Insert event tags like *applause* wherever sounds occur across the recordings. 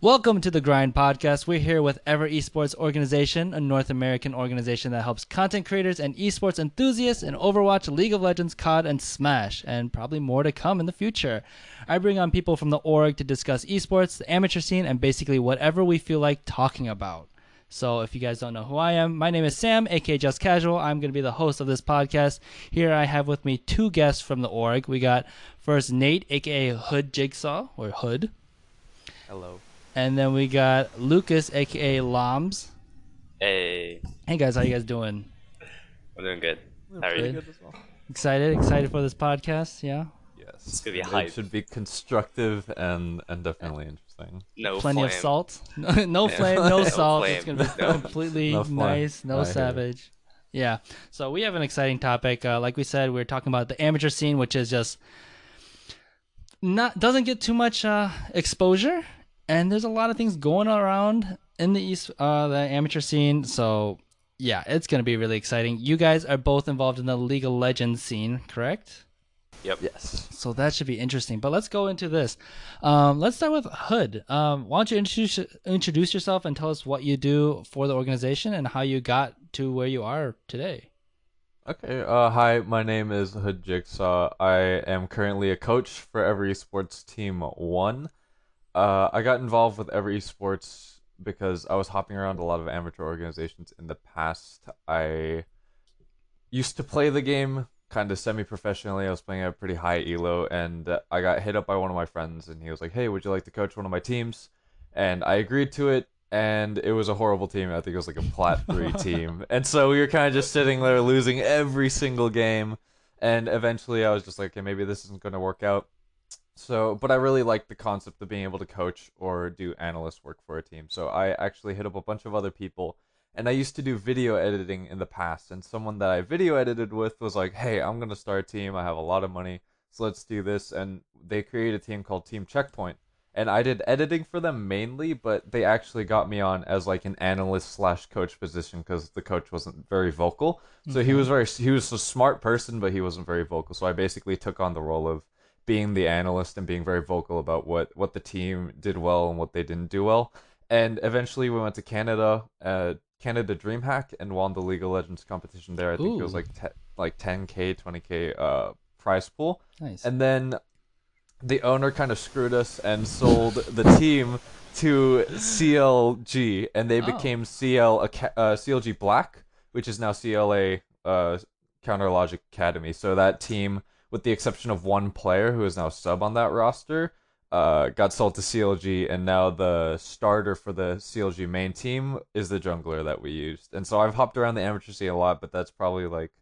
Welcome to the Grind Podcast. We're here with Ever Esports Organization, a North American organization that helps content creators and esports enthusiasts in Overwatch, League of Legends, COD, and Smash, and probably more to come in the future. I bring on people from the org to discuss esports, the amateur scene, and basically whatever we feel like talking about. So if you guys don't know who I am, my name is Sam, aka Just Casual. I'm going to be the host of this podcast. Here I have with me two guests from the org. We got first Nate, aka Hood Jigsaw, or Hood. Hello. And then we got Lucas, aka Lombz. Hey, Hey guys, how you guys doing? I'm doing good. How are you? Good. Excited? Excited for this podcast? Yeah. Yes. It's gonna be hype. It should be constructive and and definitely interesting. No Plenty of salt. No, *laughs* no flame, no *laughs* No salt. flame. It's gonna be *laughs* No. completely No nice, no I savage. Yeah. So we have an exciting topic. Uh, like we said, we're talking about the amateur scene, which is just not doesn't get too much uh, exposure, and there's a lot of things going around in the east, uh, the amateur scene. So yeah, it's gonna be really exciting. You guys are both involved in the League of Legends scene, correct? Yep. Yes. So that should be interesting. But let's go into this. Um, let's start with Hood. Um, why don't you introduce introduce yourself and tell us what you do for the organization and how you got to where you are today? Okay. Uh, hi, my name is Hood Jigsaw. I am currently a coach for Ever Esports Team One. Uh, I got involved with Ever Esports because I was hopping around a lot of amateur organizations in the past. I used to play the game kind of semi-professionally. I was playing at a pretty high elo, and uh, I got hit up by one of my friends, and he was like, "Hey, would you like to coach one of my teams?" And I agreed to it, and it was a horrible team. I think it was like a plat three *laughs* team, and so we were kind of just sitting there losing every single game. And eventually, I was just like, "Okay, maybe this isn't going to work out." So, but I really like the concept of being able to coach or do analyst work for a team. So I actually hit up a bunch of other people and I used to do video editing in the past, and someone that I video edited with was like, "Hey, I'm gonna start a team. I have a lot of money, so let's do this." And they created a team called Team Checkpoint, and I did editing for them mainly, but they actually got me on as like an analyst slash coach position because the coach wasn't very vocal. So he mm-hmm. was very he was a smart person, but he wasn't very vocal. So I basically took on the role of being the analyst and being very vocal about what what the team did well and what they didn't do well. And eventually we went to Canada, uh, Canada DreamHack, and won the League of Legends competition there. I think it was like te- like 10k, 20k uh, prize pool. Nice. And then the owner kind of screwed us and sold the team to CLG, and they Oh. became CL uh, CLG Black, which is now CLA uh, Counter Logic Academy. So that team, with the exception of one player who is now sub on that roster, uh, got sold to CLG, and now the starter for the CLG main team is the jungler that we used. And so I've hopped around the amateur scene a lot, but that's probably like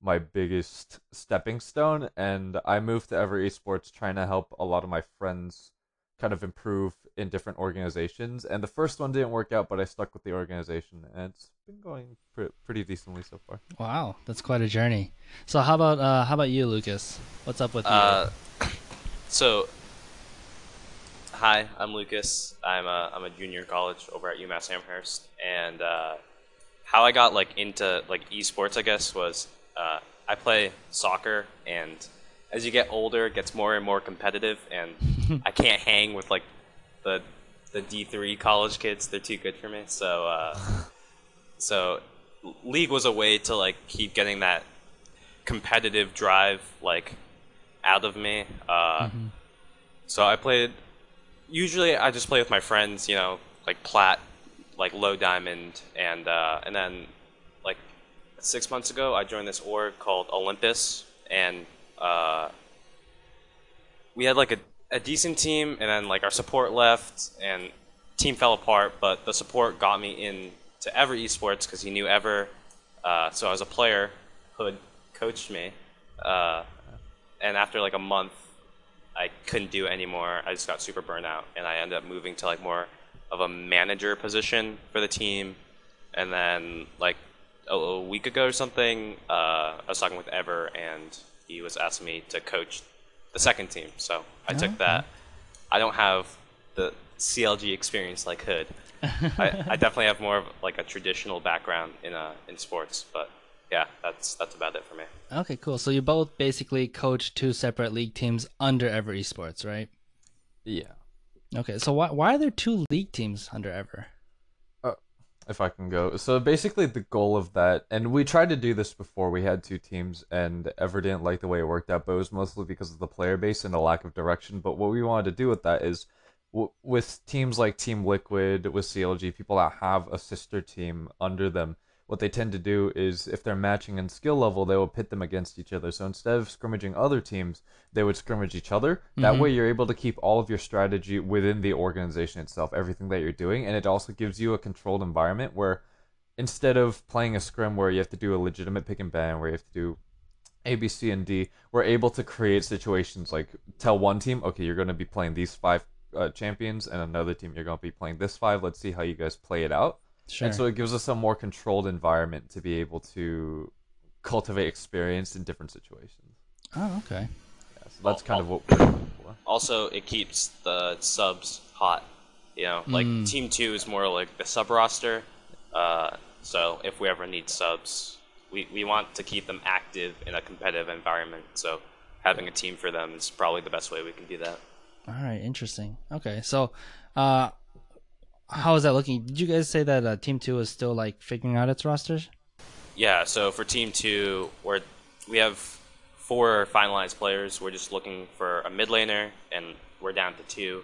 my biggest stepping stone. And I moved to Ever Esports trying to help a lot of my friends kind of improve in different organizations. And the first one didn't work out, but I stuck with the organization, and it's been going pre- pretty decently so far. wow, that's quite a journey. So how about uh, how about you, Lucas? What's up with you? Uh, *coughs* so, hi, I'm Lucas. I'm a I'm a junior in college over at UMass Amherst, and uh, how I got like into like esports, I guess, was uh, I play soccer, and as you get older, it gets more and more competitive, and *laughs* I can't hang with like the the D3 college kids. They're too good for me. So, uh, so league was a way to like keep getting that competitive drive like out of me. Uh, So I played. Usually, I just play with my friends. You know, like plat, like low diamond, and uh, and then like six months ago, I joined this org called Olympus, and uh, we had like a, a decent team, and then like our support left, and team fell apart. But the support got me in to Ever Esports because he knew Ever. Uh, so I was a player. Hood coached me, uh, and after like a month, I couldn't do it anymore. I just got super burnt out, and I ended up moving to like more of a manager position for the team. And then like a, a week ago or something, uh, I was talking with Ever, and he was asking me to coach the second team. So I took that. I don't have the CLG experience like Hood. I, *laughs* I definitely have more of like a traditional background in uh, in sports, but yeah, that's that's about it for me. okay, cool. So you both basically coach two separate league teams under Ever Esports, right? Yeah. Okay, so why why are there two league teams under Ever? If I can go. So basically, the goal of that, and we tried to do this before. We had two teams, and Ever didn't like the way it worked out, but it was mostly because of the player base and the lack of direction. But what we wanted to do with that is, w- with teams like Team Liquid, with CLG, people that have a sister team under them, what they tend to do is if they're matching in skill level, they will pit them against each other. So instead of scrimmaging other teams, they would scrimmage each other. That Mhm. way, you're able to keep all of your strategy within the organization itself, everything that you're doing, and it also gives you a controlled environment where instead of playing a scrim where you have to do a legitimate pick and ban, where you have to do A, B, C, and D, we're able to create situations like tell one team, okay, you're going to be playing these five uh, champions, and another team, you're going to be playing this five. Let's see how you guys play it out. Sure. And so it gives us a more controlled environment to be able to cultivate experience in different situations. oh, okay. Yeah, so that's kind of what we're looking for. Also, it keeps the subs hot. You know, like Mm. Team Two is more like the sub roster. Uh, so if we ever need subs, we, we want to keep them active in a competitive environment. So having a team for them is probably the best way we can do that. All right, interesting. Okay, so uh how is that looking? Did you guys say that uh, Team Two is still like figuring out its rosters? Yeah. So for Team Two, we're we have four finalized players. We're just looking for a mid laner, and we're down to two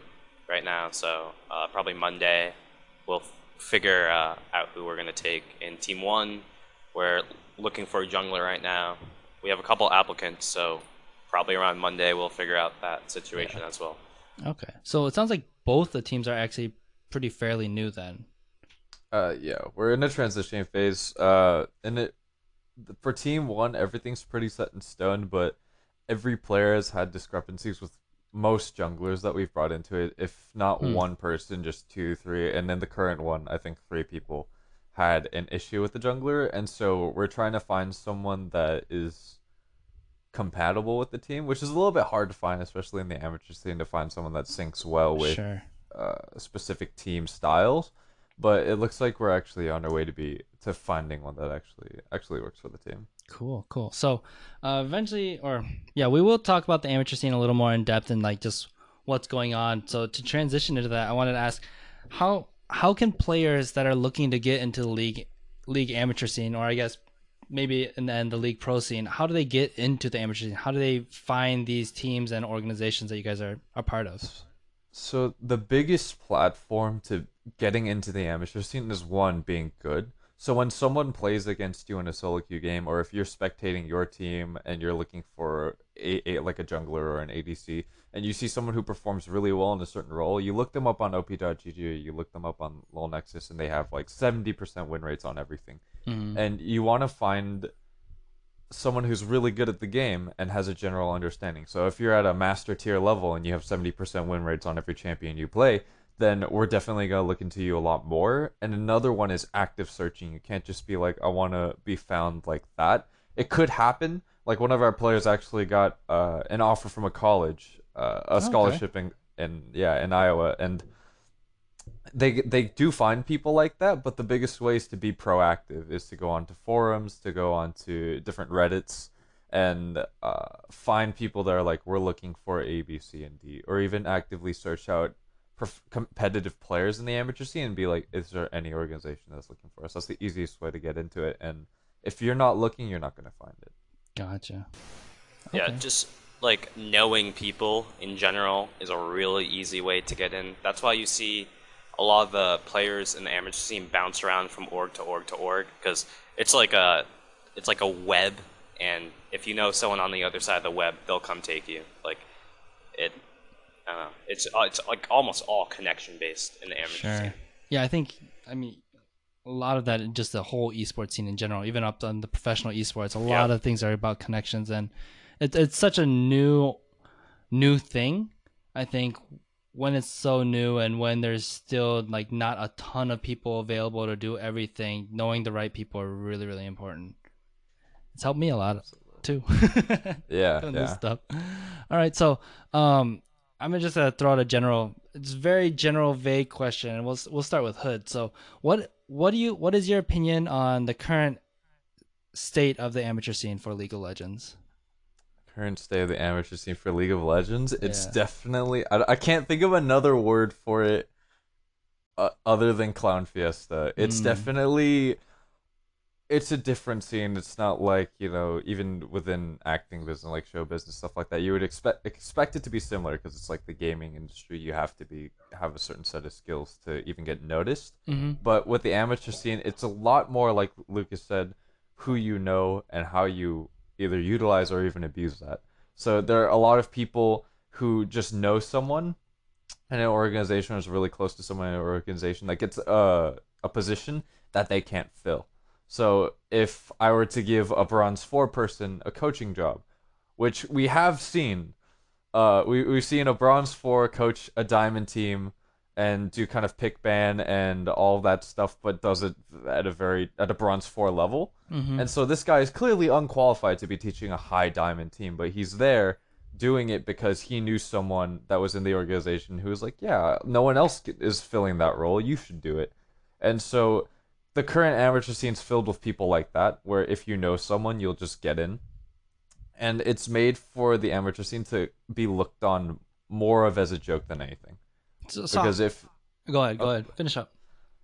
right now. So uh, probably Monday, we'll f- figure uh, out who we're gonna take. In Team One, we're looking for a jungler right now. We have a couple applicants, so probably around Monday we'll figure out that situation as well. Okay, so it sounds like both the teams are actually pretty fairly new then. Uh, yeah, we're in a transition phase. Uh, and it for team one, everything's pretty set in stone, but every player has had discrepancies with most junglers that we've brought into it. If not Hmm. one person, just two, three, and then the current one, I think three people had an issue with the jungler, and so we're trying to find someone that is compatible with the team, which is a little bit hard to find, especially in the amateur scene, to find someone that syncs well with Sure. Uh, specific team styles, but it looks like we're actually on our way to be to finding one that actually actually works for the team. Cool, cool. So, uh, eventually, or yeah, we will talk about the amateur scene a little more in depth and like just what's going on. So to transition into that, I wanted to ask how how can players that are looking to get into the league league amateur scene, or I guess maybe in the end the league pro scene, how do they get into the amateur scene? How do they find these teams and organizations that you guys are a part of? So the biggest platform to getting into the amateur scene is one being good. So when someone plays against you in a solo queue game, or if you're spectating your team and you're looking for a, a like a jungler or an ADC, and you see someone who performs really well in a certain role, you look them up on op.gg, you look them up on LoL Nexus, and they have like 70% win rates on everything. Mhm. and you want to find someone who's really good at the game and has a general understanding. So if you're at a master tier level and you have 70% win rates on every champion you play, then we're definitely going to look into you a lot more. And another one is active searching. You can't just be like I want to be found like that. It could happen. Like one of our players actually got uh, an offer from a college, uh, a Okay. scholarship in, in yeah, in Iowa and they they do find people like that, but the biggest ways to be proactive is to go onto forums, to go onto different Reddits, and uh, find people that are like, we're looking for A, B, C, and D, or even actively search out prof- competitive players in the amateur scene and be like, is there any organization that's looking for us? That's the easiest way to get into it. And if you're not looking, you're not going to find it. Gotcha. Yeah, just like knowing people in general is a really easy way to get in. That's why you see a lot of the players in the amateur scene bounce around from org to org to org because it's like a it's like a web, and if you know someone on the other side of the web, they'll come take you. Like it, I don't know. It's uh, it's like almost all connection based in the amateur Sure. scene. Yeah, I think I mean a lot of that just the whole esports scene in general, even up on the professional esports, a lot Yeah. of things are about connections and it's it's such a new new thing. I think when it's so new and when there's still like not a ton of people available to do everything, knowing the right people are really, really important. It's helped me a lot too. *laughs* Yeah, doing yeah. this stuff. All right, so um, I'm gonna just uh, throw out a general, it's very general, vague question, and we'll we'll start with Hood. So, what what do you what is your opinion on the current state of the amateur scene for League of Legends? Current state of the amateur scene for League of Legends, it's Yeah. definitely I, I can't think of another word for it uh, other than clown fiesta. It's Mm. definitely it's a different scene. It's not like you know even within acting business, like show business stuff like that. You would expect expect it to be similar because it's like the gaming industry. You have to be have a certain set of skills to even get noticed. Mm-hmm. But with the amateur scene, it's a lot more like Lucas said, who you know and how you either utilize or even abuse that. So there are a lot of people who just know someone in an organization or is really close to someone in an organization that gets a, a position that they can't fill. So if I were to give a bronze four person a coaching job, which we have seen, uh, we we've seen a bronze four coach a diamond team and do kind of pick ban and all that stuff, but does it at a very at a bronze four level. Mm-hmm. And so this guy is clearly unqualified to be teaching a high diamond team, but he's there doing it because he knew someone that was in the organization who was like, yeah, no one else is filling that role. You should do it. And so the current amateur scene's filled with people like that, where if you know someone, you'll just get in. And it's made for the amateur scene to be looked on more of as a joke than anything. So, Because if go ahead, go Oh. ahead, finish up.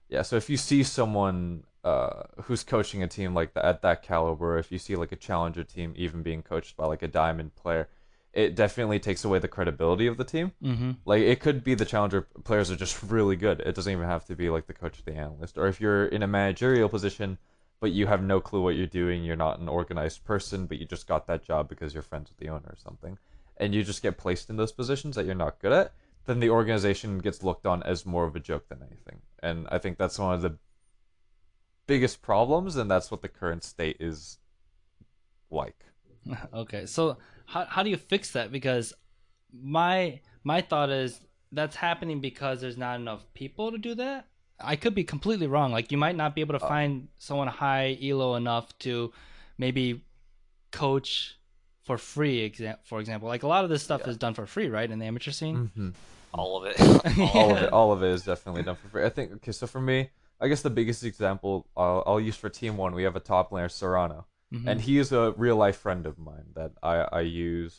yeah, so if you see someone uh, who's coaching a team like that at that caliber, if you see like a challenger team even being coached by like a diamond player, it definitely takes away the credibility of the team. Mm-hmm. Like it could be the challenger players are just really good. It doesn't even have to be like the coach or the analyst. Or if you're in a managerial position, but you have no clue what you're doing, you're not an organized person, but you just got that job because you're friends with the owner or something, and you just get placed in those positions that you're not good at, then the organization gets looked on as more of a joke than anything. And I think that's one of the biggest problems, and that's what the current state is like. *laughs* Okay, so how how do you fix that? Because my my thought is that's happening because there's not enough people to do that. I could be completely wrong. Like you might not be able to Uh, find someone high elo enough to maybe coach for free. For example, like a lot of this stuff Yeah. is done for free, right? In the amateur scene. Mm-hmm. All of it. *laughs* all of it. All of it is definitely done for free. I think okay so for me i guess the biggest example i'll, I'll use for team one we have a top laner serrano. Mhm. and he is a real life friend of mine that i i use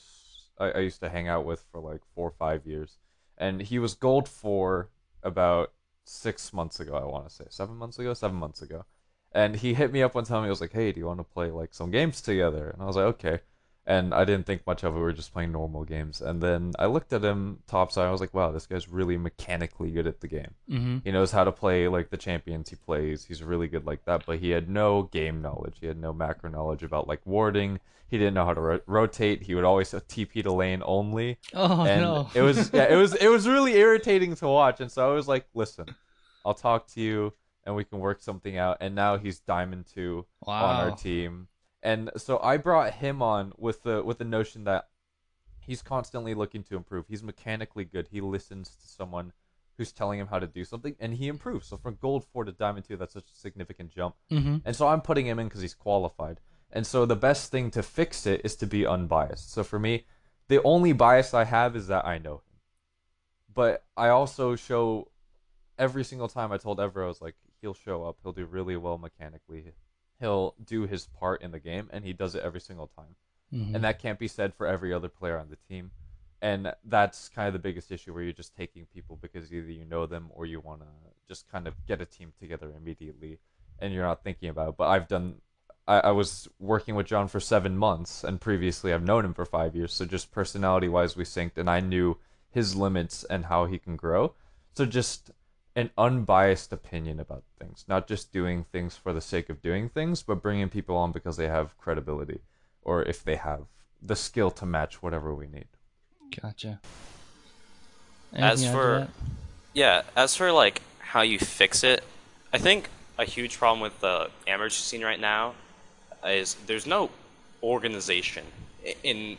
I, I used to hang out with for like four or five years. And he was gold for about six months ago i want to say. Seven months ago? Seven months ago. And he hit me up one time he was like hey do you want to play like some games together? And i was like okay and I didn't think much of it. We were just playing normal games. And then I looked at him topside. I was like, wow, this guy's really mechanically good at the game. Mhm. He knows how to play like the champions he plays. He's really good like that. But he had no game knowledge. He had no macro knowledge about like warding. He didn't know how to ro- rotate. He would always TP to lane only. Oh and no! it was *laughs* yeah, it was it was really irritating to watch. And so I was like, listen, I'll talk to you and we can work something out. And now he's diamond two on our team. And so I brought him on with the with the notion that he's constantly looking to improve. He's mechanically good. He listens to someone who's telling him how to do something and he improves. So from gold 4 to diamond 2 that's such a significant jump. Mm-hmm. And so I'm putting him in cuz he's qualified. And so the best thing to fix it is to be unbiased. So for me, the only bias I have is that I know him. But I also show every single time I told Ever I was like he'll show up, he'll do really well mechanically. He'll do his part in the game and he does it every single time Mm-hmm. and that can't be said for every other player on the team. And that's kind of the biggest issue where you're just taking people because either you know them or you want to just kind of get a team together immediately, and you're not thinking about it. But I've done. I, I was working with John for seven months, and previously I've known him for five years. So just personality wise, we synced, and I knew his limits and how he can grow. So just an unbiased opinion about things, not just doing things for the sake of doing things, but bringing people on because they have credibility or if they have the skill to match whatever we need. Gotcha. As Anything to add to for- Yeah, as for like how you fix it, I think a huge problem with the amateur scene right now is there's no organization in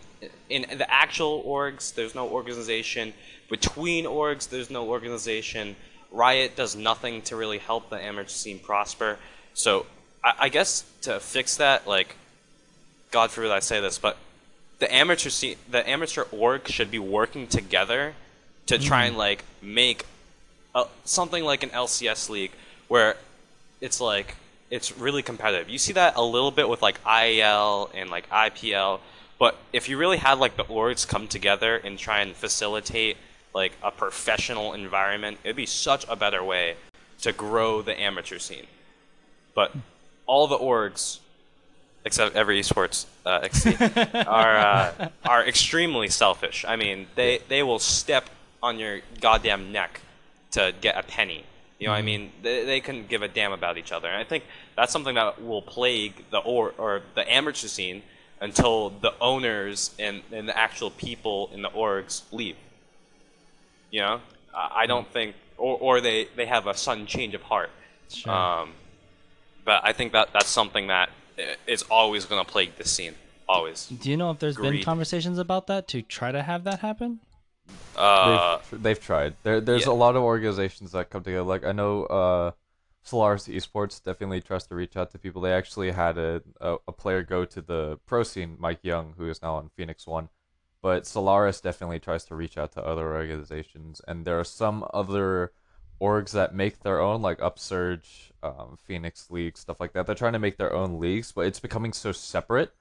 in the actual orgs. There's no organization between orgs. There's no organization. Riot does nothing to really help the amateur scene prosper. So I, I guess to fix that, like, God forbid I say this, but the amateur scene, the amateur org should be working together to try and mm-hmm. like make a, something like an LCS league where it's like it's really competitive. You see that a little bit with like IEL and like IPL, But if you really had like the orgs come together and try and facilitate like a professional environment, it'd be such a better way to grow the amateur scene. But all the orgs, except Ever Esports uh, XC, *laughs* are uh, are extremely selfish. I mean, they they will step on your goddamn neck to get a penny. You know what I mean? They, they couldn't give a damn about each other. And I think that's something that will plague the or or the amateur scene until the owners and, and the actual people in the orgs leave. You know, I I don't think, or, or they, they have a sudden change of heart. Sure. Um, but I think that that's something that is always going to plague the scene. Always. Do you know if there's been conversations about that to try to have that happen? Uh, they've, they've tried. There, there's yeah. a lot of organizations that come together. Like I know, uh, Solaris Esports definitely tries to reach out to people. They actually had a, a a player go to the pro scene, Mike Yeung, who is now on Phoenix One. But Solaris definitely tries to reach out to other organizations, and there are some other orgs that make their own, like Upsurge, um, Phoenix League, stuff like that. They're trying to make their own leagues, but it's becoming so separate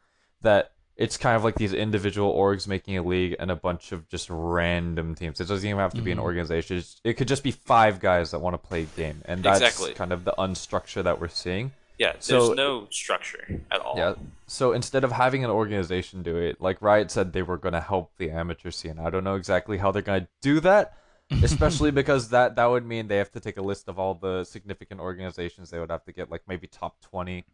that it's kind of like these individual orgs making a league and a bunch of just random teams. It doesn't even have to be an organization. It could just be five guys that want to play a game, and that's Exactly. kind of the unstructure that we're seeing. Yeah, there's So- no structure at all. Yeah. So instead of having an organization do it, like Riot said, they were going to help the amateur scene. I don't know exactly how they're going to do that, *laughs* especially because that that would mean they have to take a list of all the significant organizations. They would have to get like maybe top twenty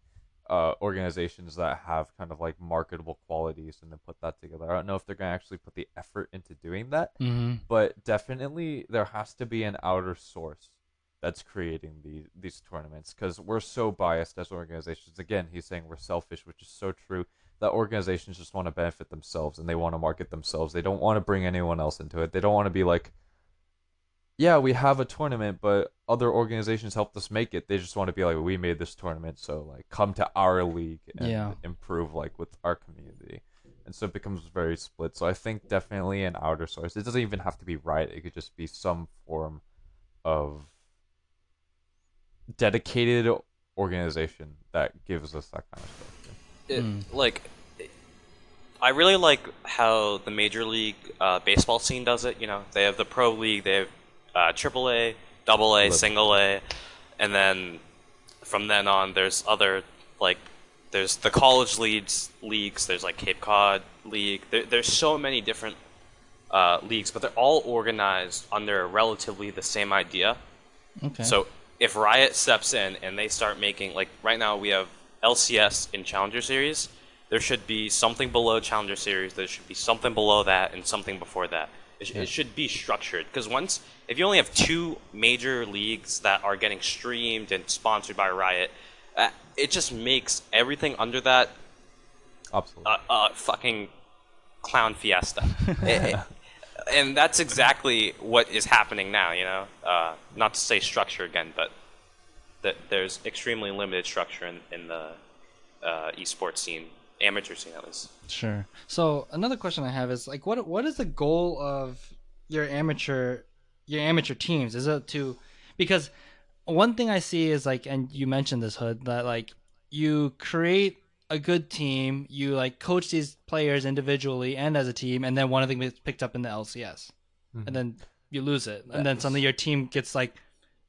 uh, organizations that have kind of like marketable qualities, and then put that together. I don't know if they're going to actually put the effort into doing that, Mm-hmm. but definitely there has to be an outer source that's creating these these tournaments because we're so biased as organizations. Again, he's saying we're selfish, which is so true. That organizations just want to benefit themselves and they want to market themselves. They don't want to bring anyone else into it. They don't want to be like, yeah, we have a tournament, but other organizations helped us make it. They just want to be like, we made this tournament, so like come to our league and Yeah. improve like with our community. And so it becomes very split. So I think definitely an outer source. It doesn't even have to be right. It could just be some form of dedicated organization that gives us that kind of stuff. it, Mm. like I really like how the major league uh, baseball scene does it. You know, they have the pro league, they have uh, triple A, double A, single A, and then from then on, there's other like there's the college leagues. Leagues. There's like Cape Cod League. There, there's so many different uh, leagues, but they're all organized under relatively the same idea. Okay. So if Riot steps in and they start making like right now we have LCS in Challenger Series, there should be something below Challenger Series. There should be something below that and something before that. It, sh- it should be structured because once if you only have two major leagues that are getting streamed and sponsored by Riot, uh, it just makes everything under that Absolutely. a, a fucking clown fiesta. *laughs* It- it- and that's exactly what is happening now, you know? Uh, not to say structure again, but that there's extremely limited structure in, in the uh, esports scene, amateur scene at least. Sure. So another question I have is like, what what is the goal of your amateur your amateur teams? Is it to because one thing I see is like, and you mentioned this hood that like you create a good team, you like coach these players individually and as a team, and then one of them gets picked up in the LCS, and mm-hmm. then you lose it, and then suddenly your team gets like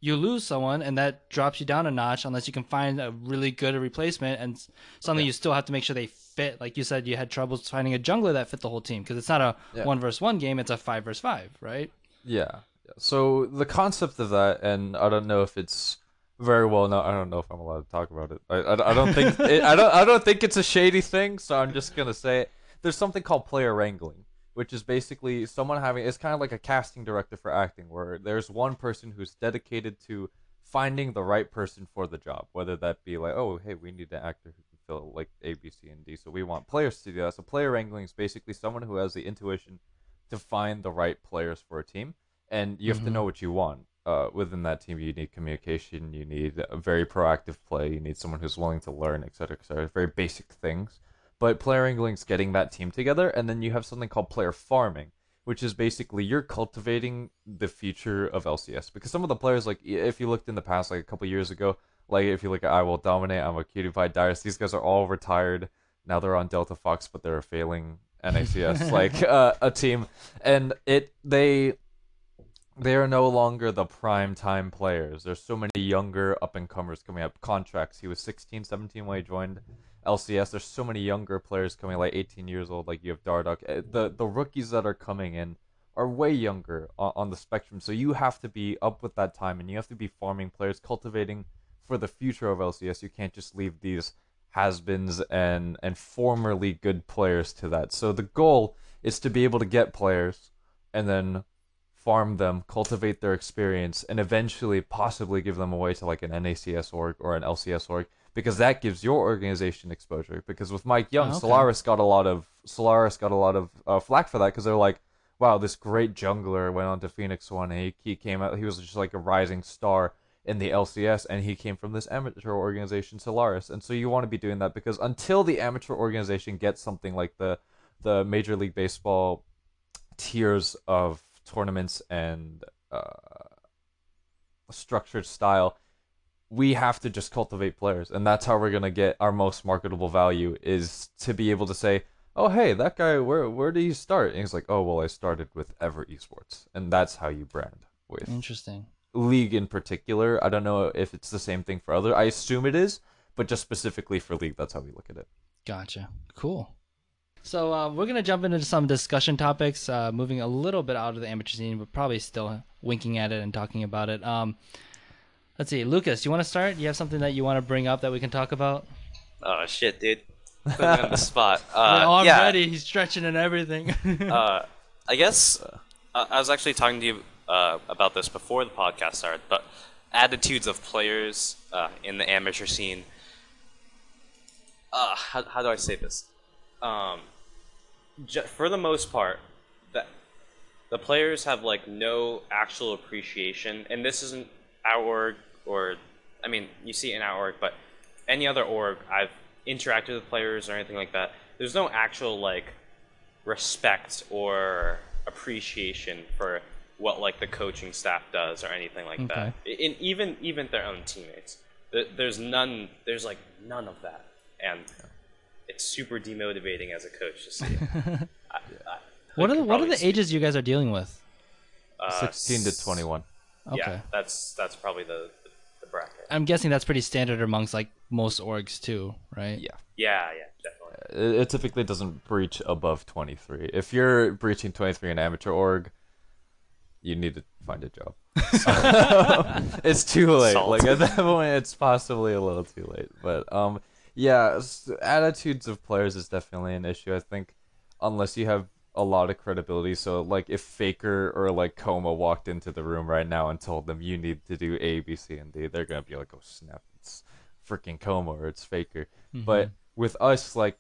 you lose someone and that drops you down a notch unless you can find a really good replacement and s- suddenly you still have to make sure they fit like you said you had troubles finding a jungler that fit the whole team because it's not a Yeah. one versus one game it's a five versus five right Yeah. yeah. So the concept of that, and I don't know if it's very well known. I don't know if I'm allowed to talk about it. I, I, I don't think it, I don't I don't think it's a shady thing. So I'm just gonna say it. There's something called player wrangling, which is basically someone having. It's kind of like a casting director for acting, where there's one person who's dedicated to finding the right person for the job, whether that be like, oh, hey, we need an actor who can fill like A, B, C, and D, so we want players to do that. So player wrangling is basically someone who has the intuition to find the right players for a team, and you have to Mhm. know what you want. Uh, within that team, you need communication, you need a very proactive play, you need someone who's willing to learn, etc., etc. Very basic things. But player wrangling is getting that team together, and then you have something called player farming, which is basically you're cultivating the future of LCS. Because some of the players, like if you looked in the past, like a couple years ago, like if you look at I Will Dominate, Imaqtpie Darius, these guys are all retired. Now they're on Delta Fox, but they're a failing NACS, *laughs* like uh, a team, and it they they are no longer the prime time players. There's so many younger up and comers coming up. Contractz. He was 16, 17 when he joined LCS. There's so many younger players coming, like 18 years old. Like you have Dardoch. Eh, The the rookies that are coming in are way younger on, on the spectrum. So you have to be up with that time, and you have to be farming players, cultivating for the future of LCS. You can't just leave these has-beens and and formerly good players to that. So the goal is to be able to get players and then farm them, cultivate their experience, and eventually possibly give them away to like an NACS org or an LCS org because that gives your organization exposure. Because with Mike Yeung, Oh, okay. Solaris got a lot of Solaris got a lot of uh, flack for that because they're like, wow, this great jungler went on to Phoenix One and he, he came out, he was just like a rising star in the LCS and he came from this amateur organization Solaris. And so you want to be doing that because until the amateur organization gets something like the the Major League Baseball tiers of tournaments and uh, structured style, we have to just cultivate players, and that's how we're gonna get our most marketable value is to be able to say, "Oh, hey, that guy, where where did he start?" And he's like, "Oh, well, I started with Ever Esports," and that's how you brand with Interesting. League in particular. I don't know if it's the same thing for other. I assume it is, but just specifically for League, that's how we look at it. Gotcha. Cool. So uh, we're gonna jump into some discussion topics, uh, moving a little bit out of the amateur scene, but probably still winking at it and talking about it. Um, let's see, Lucas, you want to start? You have something that you want to bring up that we can talk about? Oh shit, dude. Put me on the spot. *laughs* Uh, Well, already he's stretching and everything. *laughs* Uh, I guess uh, I was actually talking to you uh, about this before the podcast started, but attitudes of players uh, in the amateur scene. Uh, how, how do I say this? Um, for the most part, that the players have like no actual appreciation, and this isn't our org or, I mean, you see it in our org, but any other org I've interacted with players or anything like that. There's no actual like respect or appreciation for what like the coaching staff does or anything like that. In even even their own teammates, There- there's none. There's like none of that, and it's super demotivating as a coach to see. *laughs* I, I, what are the, what are the speak- ages you guys are dealing with? uh, 16 to 21. Okay. Yeah, that's that's probably the the bracket. I'm guessing that's pretty standard amongst like most orgs too, right? Yeah. Yeah, yeah, definitely. It, it typically doesn't breach above 23. If you're breaching 23 in amateur org, you need to find a job. *laughs* *laughs* it's too late. Salt. Like at that point, it's possibly a little too late. But um, yeah, attitudes of players is definitely an issue. I think unless you have a lot of credibility. So like if Faker or like kkOma walked into the room right now and told them you need to do A, B, C, and D, they're gonna be like, oh snap, it's freaking kkOma or it's Faker. Mm-hmm. But with us, like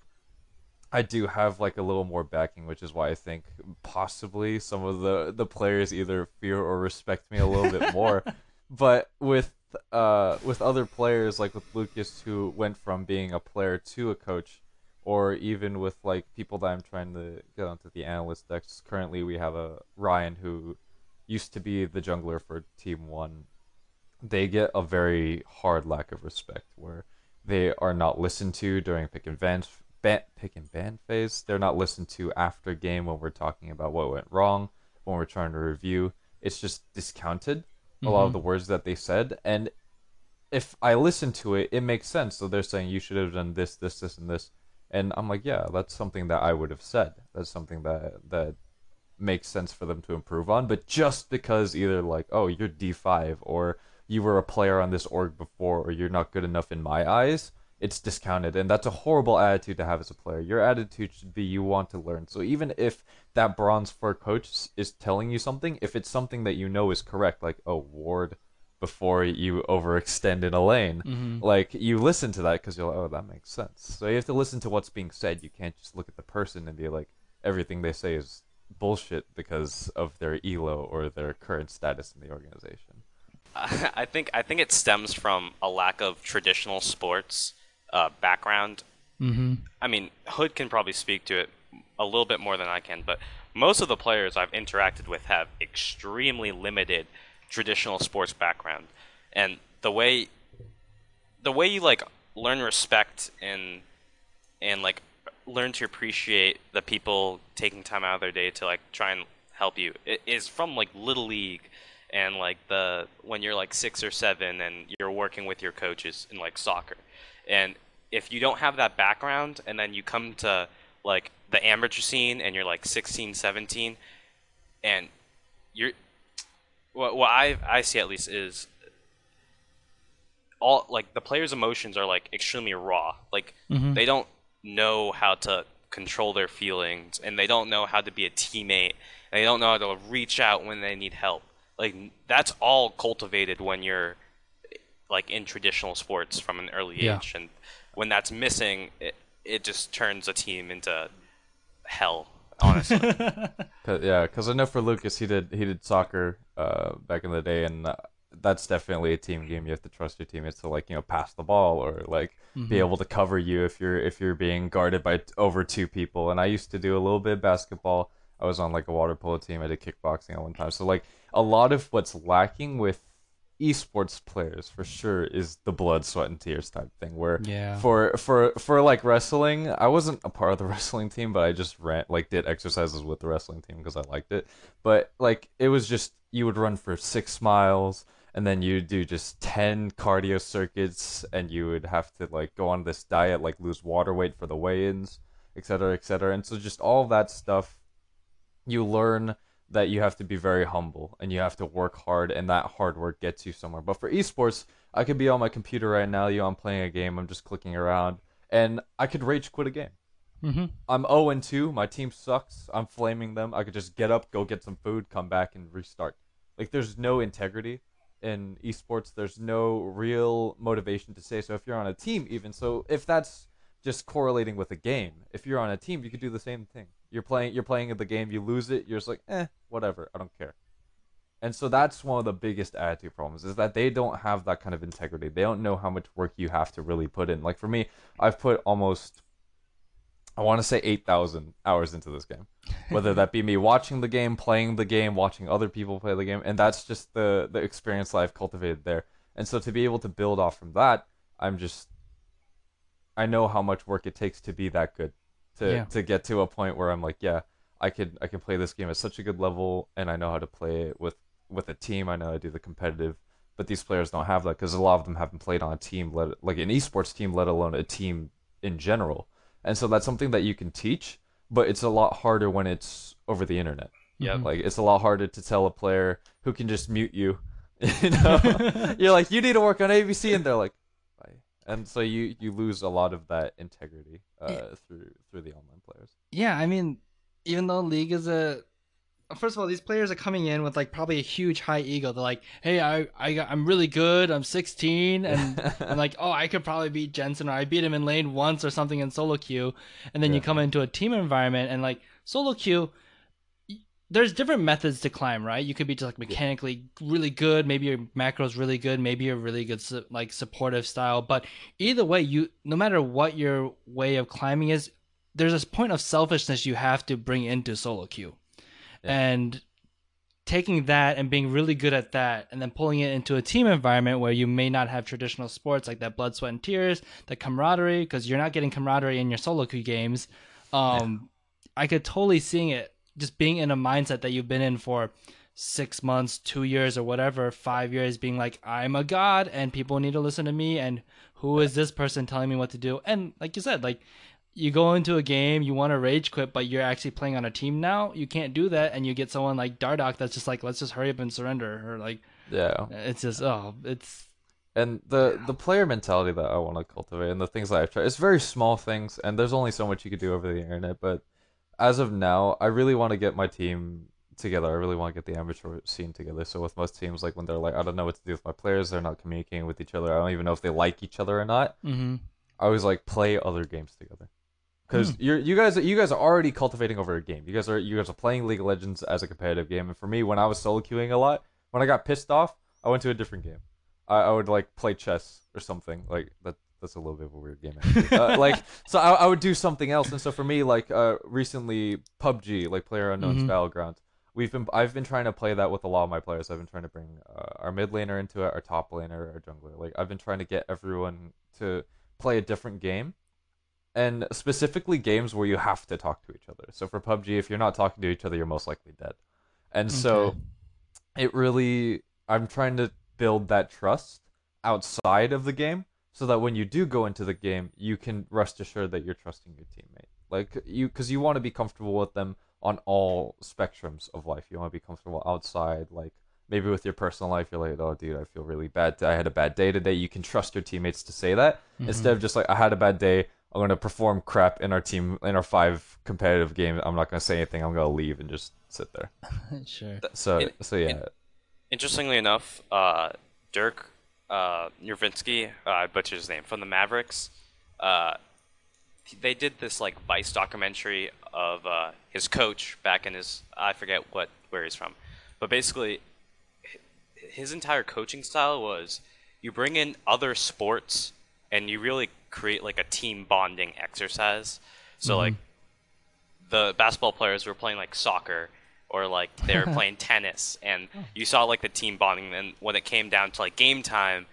I do have like a little more backing, which is why I think possibly some of the the players either fear or respect me a little bit more. *laughs* But with uh with other players like with Lucas who went from being a player to a coach, or even with like people that I'm trying to get onto the analyst decks. Currently, we have a Ryan who used to be the jungler for Team One. They get a very hard lack of respect where they are not listened to during pick and ban, ban pick and ban phase. They're not listened to after game when we're talking about what went wrong, when we're trying to review. It's just discounted a lot of mm-hmm. the words that they said, and if I listen to it, it makes sense. So they're saying you should have done this, this, this, and this, and I'm like, yeah, that's something that I would have said. That's something that that makes sense for them to improve on. But just because either like, oh, you're D5 or you were a player on this org before or you're not good enough in my eyes, it's discounted. And that's a horrible attitude to have as a player. Your attitude should be you want to learn. So even if that bronze four coach is telling you something, if it's something that you know is correct, like, oh, ward before you overextend in a lane, mm-hmm. like you listen to that because you're like, oh, that makes sense. So you have to listen to what's being said. You can't just look at the person and be like, everything they say is bullshit because of their elo or their current status in the organization. *laughs* I think I think it stems from a lack of traditional sports uh, background. Mm-hmm. I mean, Hood can probably speak to it a little bit more than I can, but most of the players I've interacted with have extremely limited traditional sports background, and the way the way you like learn respect and and like learn to appreciate the people taking time out of their day to like try and help you it is from like little league and like the when you're like six or seven and you're working with your coaches in like soccer and if you don't have that background and then you come to like the amateur scene and you're like 16 17 and you're what, what I, I see at least is all like the players emotions are like extremely raw. Like Mhm. they don't know how to control their feelings and they don't know how to be a teammate. And they don't know how to reach out when they need help. Like that's all cultivated when you're like in traditional sports from an early Yeah. age and when that's missing it, it just turns a team into hell honestly *laughs* Cause, yeah, because I know for Lucas, he did he did soccer uh, back in the day, and uh, that's definitely a team game. You have to trust your teammates to like you know pass the ball or like be able to cover you if you're if you're being guarded by t- over two people. And I used to do a little bit of basketball. I was on like a water polo team. I did kickboxing at one time. So like a lot of what's lacking with esports players for sure is the blood, sweat, and tears type thing. Where Yeah. for for for like wrestling, I wasn't a part of the *laughs* wrestling team, but I just ran like did exercises with the wrestling team because I liked it. But like it was just you would run for six miles and then you do just 10 cardio circuits and you would have to like go on this diet like lose water weight for the weigh-ins etc cetera, etc cetera. and so just all that stuff you learn that you have to be very humble and you have to work hard and that hard work gets you somewhere. But for esports i could be on my computer right now you know, i'm playing a game i'm just clicking around and i could rage quit a game. Hmm i'm 0 and 2 my team sucks i'm flaming them i could just get up go get some food come back and restart. Like there's no integrity in esports there's no real motivation to say so if you're on a team even. So if that's just correlating with a game if you're on a team you could do the same thing you're playing you're playing the game you lose it you're just like eh whatever i don't care. And so that's one of the biggest attitude problems is that they don't have that kind of integrity. They don't know how much work you have to really put in. Like for me i've put almost i want to say 8000 hours into this game. Whether that be me watching the game playing the game watching other people play the game and that's just the the experience i've cultivated there. And so to be able to build off from that i'm just i know how much work it takes to be that good to Yeah. to get to a point where i'm like yeah i could i can play this game at such a good level and i know how to play it with with a team i know how to do the competitive but these players don't have that because a lot of them haven't played on a team let like an esports team let alone a team in general and so that's something that you can teach but it's a lot harder when it's over the internet Yep. Mhm. like it's a lot harder to tell a player who can just mute you *laughs* you know *laughs* you're like you need to work on abc and they're like bye and so you you lose a lot of that integrity uh, Yeah. through through the online players Yeah, I mean, even though League is a first of all, these players are coming in with like probably a huge high ego. They're like, "Hey, I, I got- I'm really good. I'm 16, *laughs* and I'm like, oh, I could probably beat Jensen, or I beat him in lane once or something in solo queue." And then you come into a team environment, and like solo queue, there's different methods to climb, right? You could be just like mechanically really good. Maybe your macro's really good. Maybe you're really good, su- like supportive style. But either way, you no matter what your way of climbing is, there's this point of selfishness you have to bring into solo queue, Yeah. and taking that and being really good at that, and then pulling it into a team environment where you may not have traditional sports like that blood, sweat, and tears, that camaraderie, because you're not getting camaraderie in your solo queue games. Um, I could totally seeing it just being in a mindset that you've been in for six months, two years, or whatever, five years, being like, I'm a god and people need to listen to me. And who is this person telling me what to do? And like you said, like you go into a game, you want to rage quit, but you're actually playing on a team now. You can't do that. And you get someone like Dardoch that's just like, let's just hurry up and surrender. Or like, yeah it's just, oh, it's, and the the player mentality that I want to cultivate and the things that I've tried it's very small things and there's only so much you could do over the internet but as of now I really want to get my team together. I really want to get the amateur scene together. So with most teams like when they're like I don't know what to do with my players they're not communicating with each other. I don't even know if they like each other or not. Mm-hmm. I was like play other games together. Because you're you guys you guys are already cultivating over a game. You guys are you guys are playing League of Legends as a competitive game. And for me when I was solo queuing a lot when I got pissed off I went to a different game. I, I would like play chess or something like that. That's a little bit of a weird game. Uh, *laughs* like so, I, I would do something else. And so for me, like uh, recently, PUBG, like Player Unknown's Mhm. Battleground, we've been I've been trying to play that with a lot of my players. I've been trying to bring uh, our mid laner into it, our top laner, our jungler. Like I've been trying to get everyone to play a different game, and specifically games where you have to talk to each other. So for PUBG, if you're not talking to each other, you're most likely dead. And so it really I'm trying to build that trust outside of the game so that when you do go into the game, you can rest assured that you're trusting your teammate. Like you cuz you want to be comfortable with them on all spectrums of life. You want to be comfortable outside like maybe with your personal life you're like, "Oh dude, I feel really bad. I had a bad day today." You can trust your teammates to say that instead of just like, "I had a bad day. I'm going to perform crap in our team in our five competitive games. I'm not going to say anything. I'm going to leave and just sit there." *laughs* sure. So In- so yeah. in- Interestingly enough, uh, Dirk uh, Nowitzki, uh, I butchered his name, from the Mavericks, uh, they did this like Vice documentary of uh, his coach back in his I forget what where he's from, but basically his entire coaching style was you bring in other sports and you really create like a team bonding exercise. So like the basketball players were playing like soccer or like they were *laughs* playing tennis and oh. you saw like the team bonding and when it came down to like game time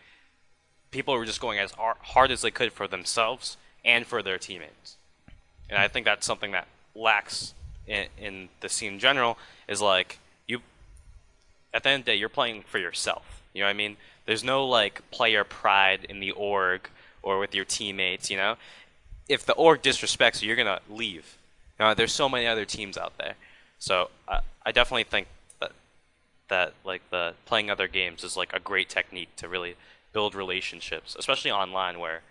people were just going as hard as they could for themselves and for their teammates. And i think that's something that lacks in, in the scene in general is like you at the end of the day you're playing for yourself. You know what i mean? There's no like player pride in the org or with your teammates you know? If the org disrespects you you're gonna leave. You know, there's so many other teams out there so I, I definitely think that that like the playing other games is like a great technique to really build relationships, especially online where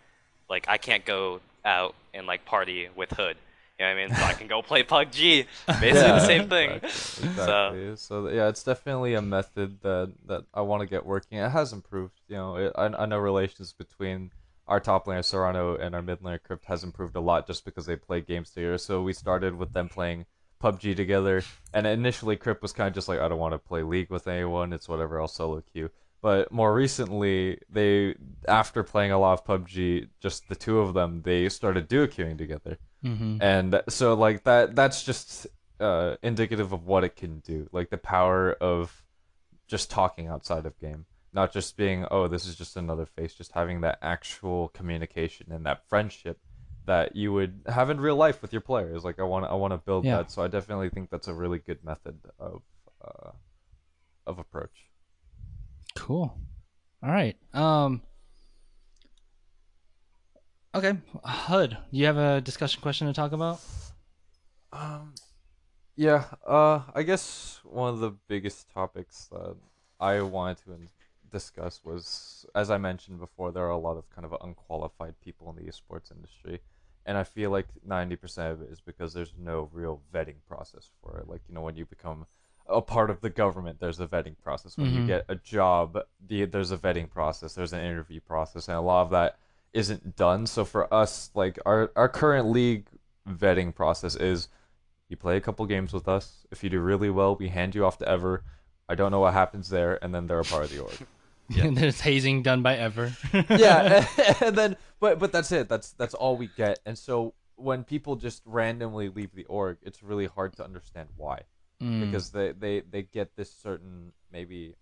like I can't go out and like party with Hood. You know what I mean? So I can go play *laughs* PUBG. Basically the same thing. Exactly. exactly. So, yeah, it's definitely a method that that I want to get working. It has improved. You know, it, I I know relations between our top laner Serrano and our mid laner Crypt has improved a lot just because they play games together. So we started with them playing PUBG together, and initially Crypt was kind of just like, I don't want to play League with anyone. It's whatever. I'll solo queue. But more recently, they after playing a lot of PUBG, just the two of them, they started duo queuing together Mm-hmm. and so like that that's just uh indicative of what it can do like the power of just talking outside of game not just being oh this is just another face just having that actual communication and that friendship that you would have in real life with your players like i want i want to build Yeah. that so i definitely think that's a really good method of uh of approach Cool. All right. Um. Okay, Hood, do you have a discussion question to talk about? Um, yeah. Uh, I guess one of the biggest topics that I wanted to discuss was, as I mentioned before, there are a lot of kind of unqualified people in the esports industry, and I feel like ninety percent of it is because there's no real vetting process for it. Like you know, when you become a part of the government, there's a vetting process. When you Mhm. get a job, the, there's a vetting process. There's an interview process, and a lot of that isn't done. So for us, like our our current league vetting process is you play a couple games with us. If you do really well, we hand you off to Ever. I don't know what happens there, and then they're a part of the org. *laughs* Yeah. *laughs* There's hazing done by Ever. *laughs* yeah, *laughs* and then but but that's it. That's that's all we get. And so when people just randomly leave the org, it's really hard to understand why Mm. because they, they they get this certain maybe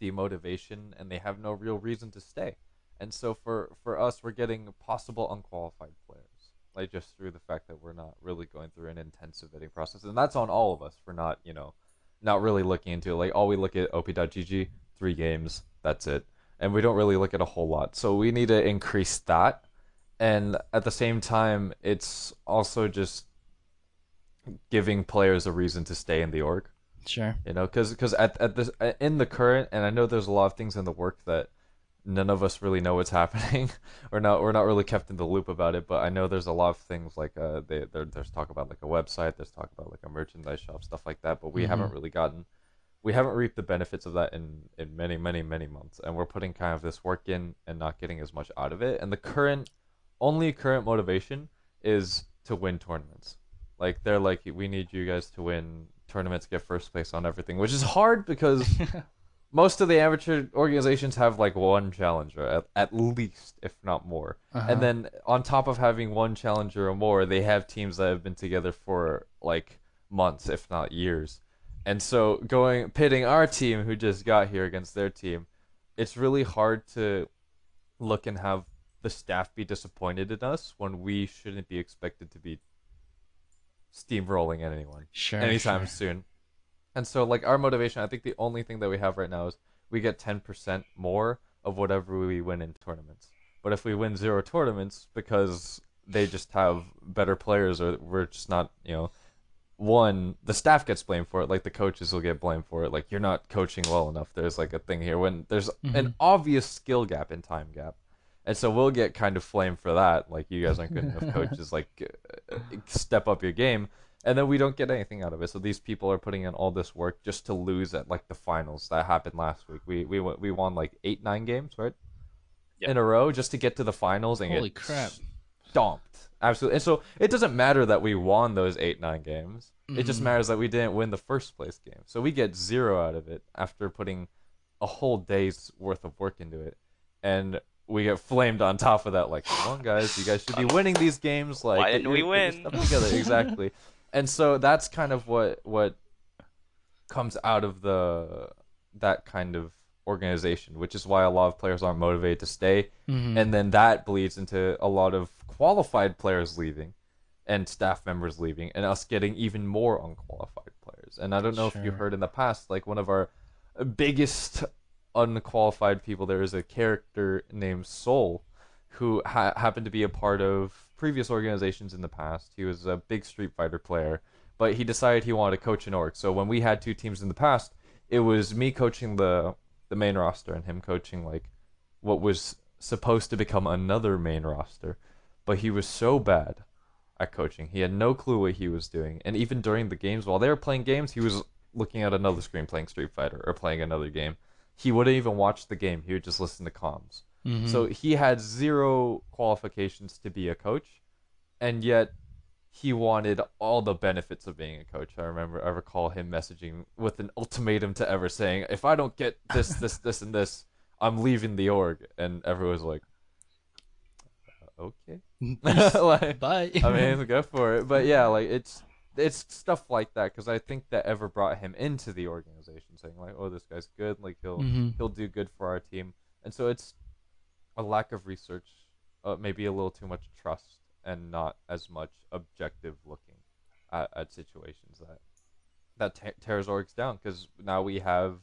demotivation and they have no real reason to stay. And so for for us, we're getting possible unqualified players, like just through the fact that we're not really going through an intensive vetting process, and that's on all of us for not you know not really looking into it. Like all we look at op.gg, three games, that's it, and we don't really look at a whole lot. So we need to increase that, and at the same time, it's also just giving players a reason to stay in the org Sure. you know because because at, at this in the current and i know there's a lot of things in the work that none of us really know what's *laughs* happening or not we're not really kept in the loop about it but i know there's a lot of things like uh they, there, there's talk about like a website there's talk about like a merchandise shop stuff like that but we Mhm. haven't really gotten we haven't reaped the benefits of that in in many many many months and we're putting kind of this work in and not getting as much out of it and the current only current motivation is to win tournaments. Like they're like we need you guys to win tournaments get first place on everything which is hard because *laughs* most of the amateur organizations have like one challenger at, at least if not more. Uh-huh. and then on top of having one challenger or more they have teams that have been together for like months if not years and so going pitting our team who just got here against their team it's really hard to look and have the staff be disappointed in us when we shouldn't be expected to be steamrolling at anyone Sure. anytime sure. soon. And so, like our motivation, I think the only thing that we have right now is we get ten percent more of whatever we win in tournaments. But if we win zero tournaments because they just have better players, or we're just not, you know, one the staff gets blamed for it, like the coaches will get blamed for it. Like you're not coaching well enough. There's like a thing here when there's an obvious skill gap and time gap. And so we'll get kind of flamed for that. Like you guys aren't good enough *laughs* coaches. Like uh, step up your game and then we don't get anything out of it. So these people are putting in all this work just to lose at like the finals that happened last week. We we we won like eight nine games right Yep. in a row just to get to the finals and Holy get crap. Stomped. Absolutely. And so it doesn't matter that we won those eight nine games. It just Mhm. matters that we didn't win the first place game. So we get zero out of it after putting a whole day's worth of work into it, and we get flamed on top of that. Like, come on, guys, you guys should be winning these games. Like, Why didn't we your- get your win? Stuff together exactly. *laughs* and so that's kind of what what comes out of the that kind of organization, which is why a lot of players aren't motivated to stay Mhm. and then that bleeds into a lot of qualified players leaving and staff members leaving and us getting even more unqualified players and i don't know if you Sure. heard in the past like one of our biggest unqualified people there is a character named soul who ha- happened to be a part of previous organizations in the past he was a big street fighter player but he decided he wanted to coach an org so when we had two teams in the past it was me coaching the the main roster and him coaching like what was supposed to become another main roster, but he was so bad at coaching. He had no clue what he was doing, and even during the games, while they were playing games, he was looking at another screen playing Street Fighter or playing another game. He wouldn't even watch the game. He would just listen to comms. Mhm. So he had zero qualifications to be a coach, and yet he wanted all the benefits of being a coach. I remember I recall him messaging with an ultimatum to Ever saying, "If I don't get this, *laughs* this, this, and this, I'm leaving the org." And Ever was like, "Uh, "Okay." *laughs* *laughs* like, Bye. I mean, go for it. But yeah, like it's it's stuff like that because I think that Ever brought him into the organization, saying like, "Oh, this guy's good. Like he'll Mhm. he'll do good for our team." And so it's a lack of research, uh, maybe a little too much trust, and not as much objective looking at, at situations that that te- tears orgs down. Because now we have.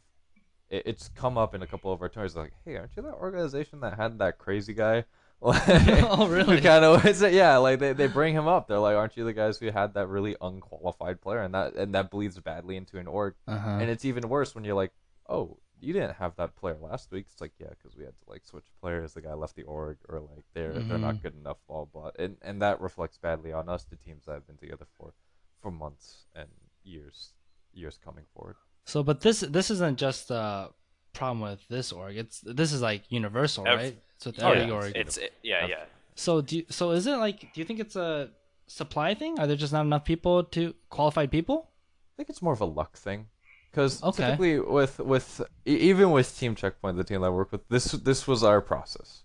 It, it's come up in a couple of our tours, like, hey, aren't you that organization that had that crazy guy? *laughs* *laughs* Oh, really? *laughs* kind of is it? Yeah, like they, they bring him up. They're like, aren't you the guys who had that really unqualified player, and that and that bleeds badly into an org. uh-huh. And it's even worse when you're like, oh, you didn't have that player last week. It's like, yeah, because we had to like switch players. The guy left the org, or like they're they're Mhm. not good enough. Blah blah. And and that reflects badly on us, the teams that have been together for for months and years years coming forward. So, but this this isn't just a problem with this org. It's this is like universal, Ev- right? So with Oh, every yeah. org. It's it, yeah, yeah. So do you, so is it like do you think it's a supply thing? Are there just not enough people to qualified people? I think it's more of a luck thing. Because Okay. typically with with even with Team Checkpoint, the team that I work with, this this was our process.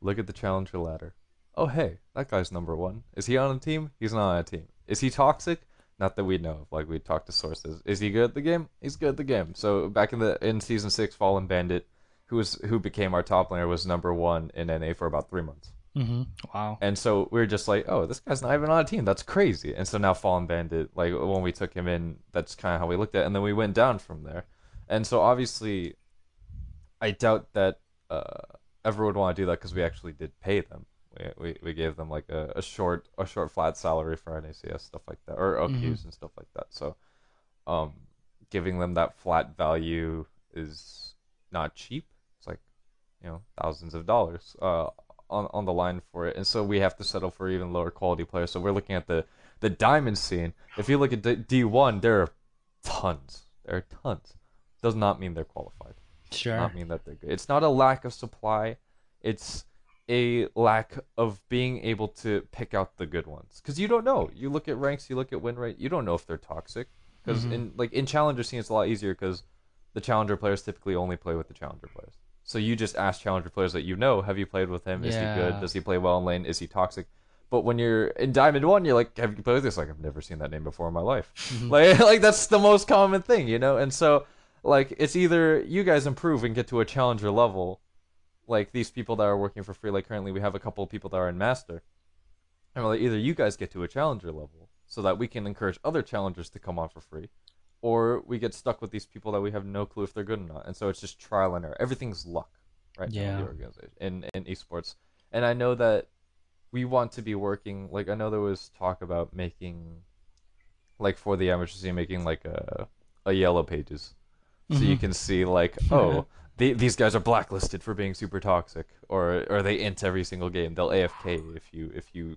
Look at the challenger ladder. Oh hey, that guy's number one. Is he on a team? He's not on a team. Is he toxic? Not that we know of. Like we talk to sources. Is he good at the game? He's good at the game. So back in the in season six, Fallen Bandit, who was who became our top laner, was number one in NA for about three months. Mm-hmm. Wow. And so we were just like, oh, this guy's not even on a team. That's crazy. And so now Fallen Bandit, like when we took him in, that's kind of how we looked at it. And then we went down from there. And so obviously, I doubt that uh, ever would want to do that because we actually did pay them. We, we, we gave them like a, a short a short flat salary for NACS stuff like that or OQs Mhm. and stuff like that. So, um, giving them that flat value is not cheap. It's like you know thousands of dollars uh, on on the line for it, and so we have to settle for even lower quality players. So we're looking at the the diamond scene. If you look at D one, there are tons. There are tons. Does not mean they're qualified. Sure. Not mean that they're good. It's not a lack of supply. It's a lack of being able to pick out the good ones because you don't know. You look at ranks, you look at win rate, you don't know if they're toxic. Because Mhm. in like in challenger scene, it's a lot easier because the challenger players typically only play with the challenger players. So you just ask challenger players that you know, have you played with him? Is he good? Does he play well in lane? Is he toxic? But when you're in Diamond One, you're like, have you played with this? Like, I've never seen that name before in my life. Mhm. Like, *laughs* like that's the most common thing, you know. And so, like, it's either you guys improve and get to a challenger level, like these people that are working for free. Like currently, we have a couple of people that are in master, and we're like, either you guys get to a challenger level so that we can encourage other challengers to come on for free, or we get stuck with these people that we have no clue if they're good or not. And so it's just trial and error. Everything's luck, right? now in Yeah. the organization in in esports, and I know that we want to be working. Like I know there was talk about making, like for the amateur scene, making like a a yellow pages, so you Mhm. can see like *laughs* oh. The, these guys are blacklisted for being super toxic, or or they int every single game. They'll AFK if you if you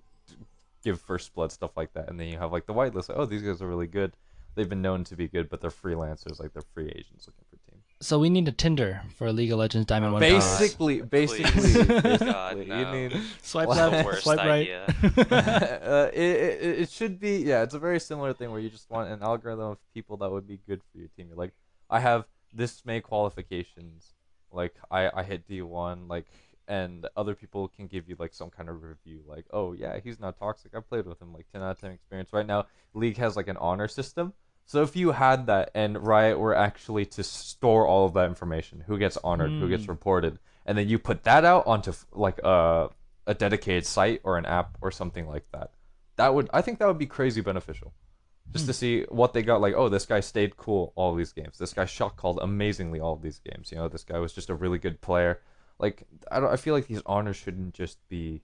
give first blood stuff like that, and then you have like the whitelist. Oh, these guys are really good. They've been known to be good, but they're freelancers, like they're free agents looking for teams. So we need a Tinder for League of Legends Diamond One. Tower. Basically, basically, Please. basically, *laughs* God, you no. need. swipe Well, left, worst swipe right. idea. *laughs* uh, it, it it should be yeah. It's a very similar thing where you just want an algorithm of people that would be good for your team. You're like, I have this many qualifications. Like I I hit D one like. And other people can give you like some kind of review, like, "Oh yeah, he's not toxic. I played with him, like ten out of ten experience." Right now, League has like an honor system, so if you had that and Riot were actually to store all of that information, who gets honored, who gets Mm. reported, and then you put that out onto like a a dedicated site or an app or something like that, that would I think that would be crazy beneficial. Just to see what they got, like, oh, this guy stayed cool all these games. This guy shot called amazingly all these games. You know, this guy was just a really good player. Like, I don't. I feel like these honors shouldn't just be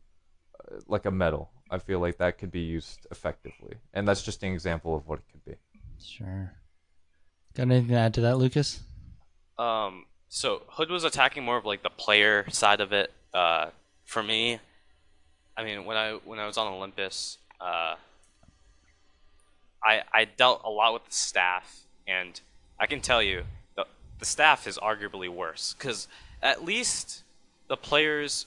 uh, like a medal. I feel like that could be used effectively, and that's just an example of what it could be. Sure. Got anything to add to that, Lucas? Um, so Hood was attacking more of like the player side of it. Uh, for me, I mean, when I when I was on Olympus, uh, I I dealt a lot with the staff, and I can tell you the the staff is arguably worse because at least the players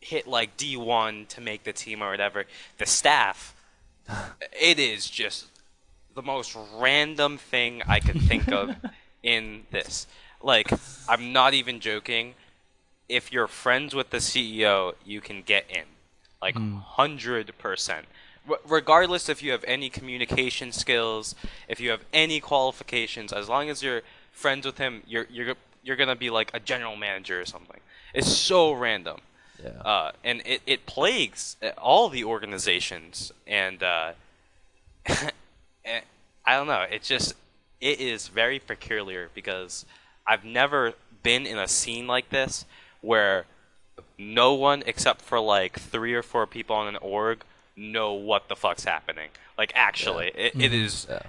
hit like D one to make the team or whatever. The staff, *sighs* it is just the most random thing I could think of *laughs* in this. Like, I'm not even joking. If you're friends with the CEO, you can get in. Like, 100%. R- regardless if you have any communication skills, if you have any qualifications, as long as you're friends with him, you're, you're, you're going to be like a general manager or something. It's so random Yeah. uh, and it, it plagues uh, all the organizations and uh, *laughs* eh, I don't know it just it is very peculiar because I've never been in a scene like this where no one except for like three or four people on an org know what the fuck's happening like actually it, it is yeah.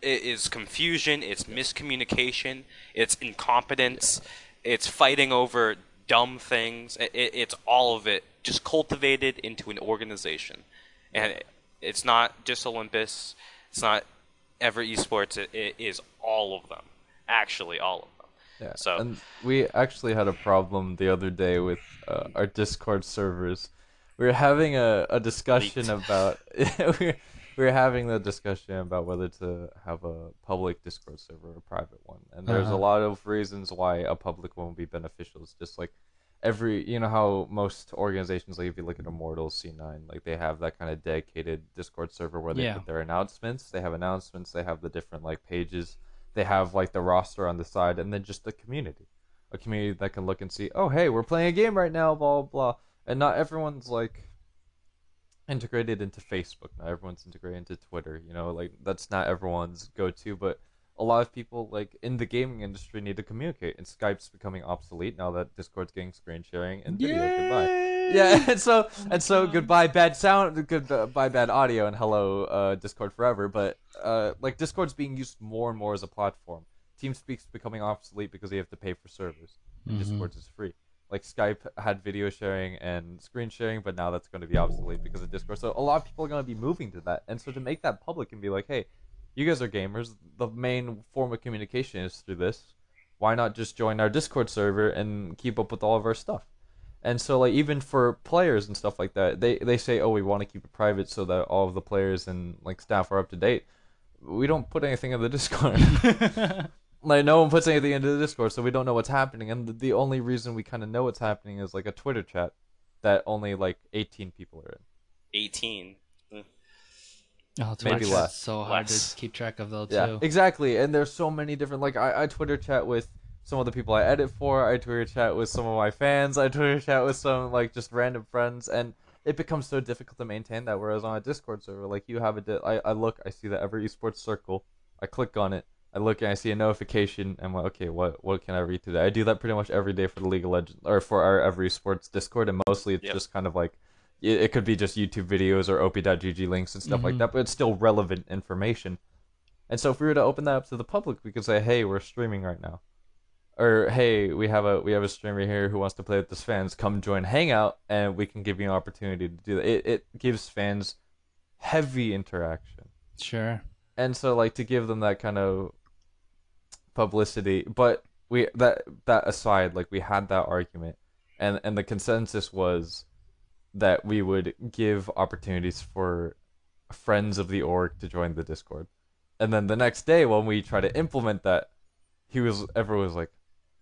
it is confusion, it's miscommunication, it's incompetence, it's fighting over dumb things. It, it, it's all of it just cultivated into an organization. And it, it's not just Olympus, it's not ever esports, it, it is all of them. Actually, all of them. Yeah. So- and we actually had a problem the other day with uh, our Discord servers. We were having a, a discussion Leaked. about *laughs* we were, we were having the discussion about whether to have a public Discord server or a private one. And there's a Uh-huh. lot of reasons why a public one would be beneficial. It's just like every you know how most organizations like if you look at Immortals C9 like they have that kind of dedicated Discord server where they Yeah. put their announcements. They have announcements, they have the different like pages. They have like the roster on the side and then just the community. A community that can look and see oh hey we're playing a game right now blah blah blah. And not everyone's like integrated into facebook. Not everyone's integrated into twitter you know? Like that's not everyone's go-to but a lot of people like in the gaming industry need to communicate and skype's becoming obsolete now that discord's getting screen sharing and video goodbye yeah, *laughs* and so and so goodbye bad sound, goodbye bad audio, and hello uh, Discord forever. But uh, like Discord's being used more and more as a platform. TeamSpeak's becoming obsolete because they have to pay for servers. And Mhm. Discord's is free. Like Skype had video sharing and screen sharing, but now that's going to be obsolete because of Discord. So a lot of people are going to be moving to that, and so to make that public and be like, hey, you guys are gamers. The main form of communication is through this. Why not just join our Discord server and keep up with all of our stuff? And so like even for players and stuff like that, they they say, "Oh, we want to keep it private so that all of the players and like staff are up to date." We don't put anything in the *laughs* Discord. *laughs* like no one puts anything into the Discord, so we don't know what's happening. And the, the only reason we kind of know what's happening is like a Twitter chat that only like 18 people are in. 18. Oh, Maybe Twitch is less. so hard Less. to keep track of though Yeah, too. exactly. And there's so many different like I, I Twitter chat with some of the people I edit for. I Twitter chat with some of my fans. I Twitter chat with some like just random friends, and it becomes so difficult to maintain that. Whereas on a Discord server, like you have a, di- I, I look, I see the Ever Esports circle, I click on it, I look and I see a notification. and I'm like, okay, what what can I read today? I do that pretty much every day for the League of Legends or for our Ever Esports Discord, and mostly it's Yep. just kind of like it, could be just YouTube videos or op.gg links and stuff like Mhm. that, but it's still relevant information. And so if we were to open that up to the public, we could say, hey, we're streaming right now. Or hey, we have a we have a streamer here who wants to play with his fans. Come join Hangout, and we can give you an opportunity to do that. It it gives fans heavy interaction Sure. and so like to give them that kind of publicity but we that that aside like we had that argument and and the consensus was that we would give opportunities for friends of the org to join the discord and then the next day when we try to implement that he was everyone was like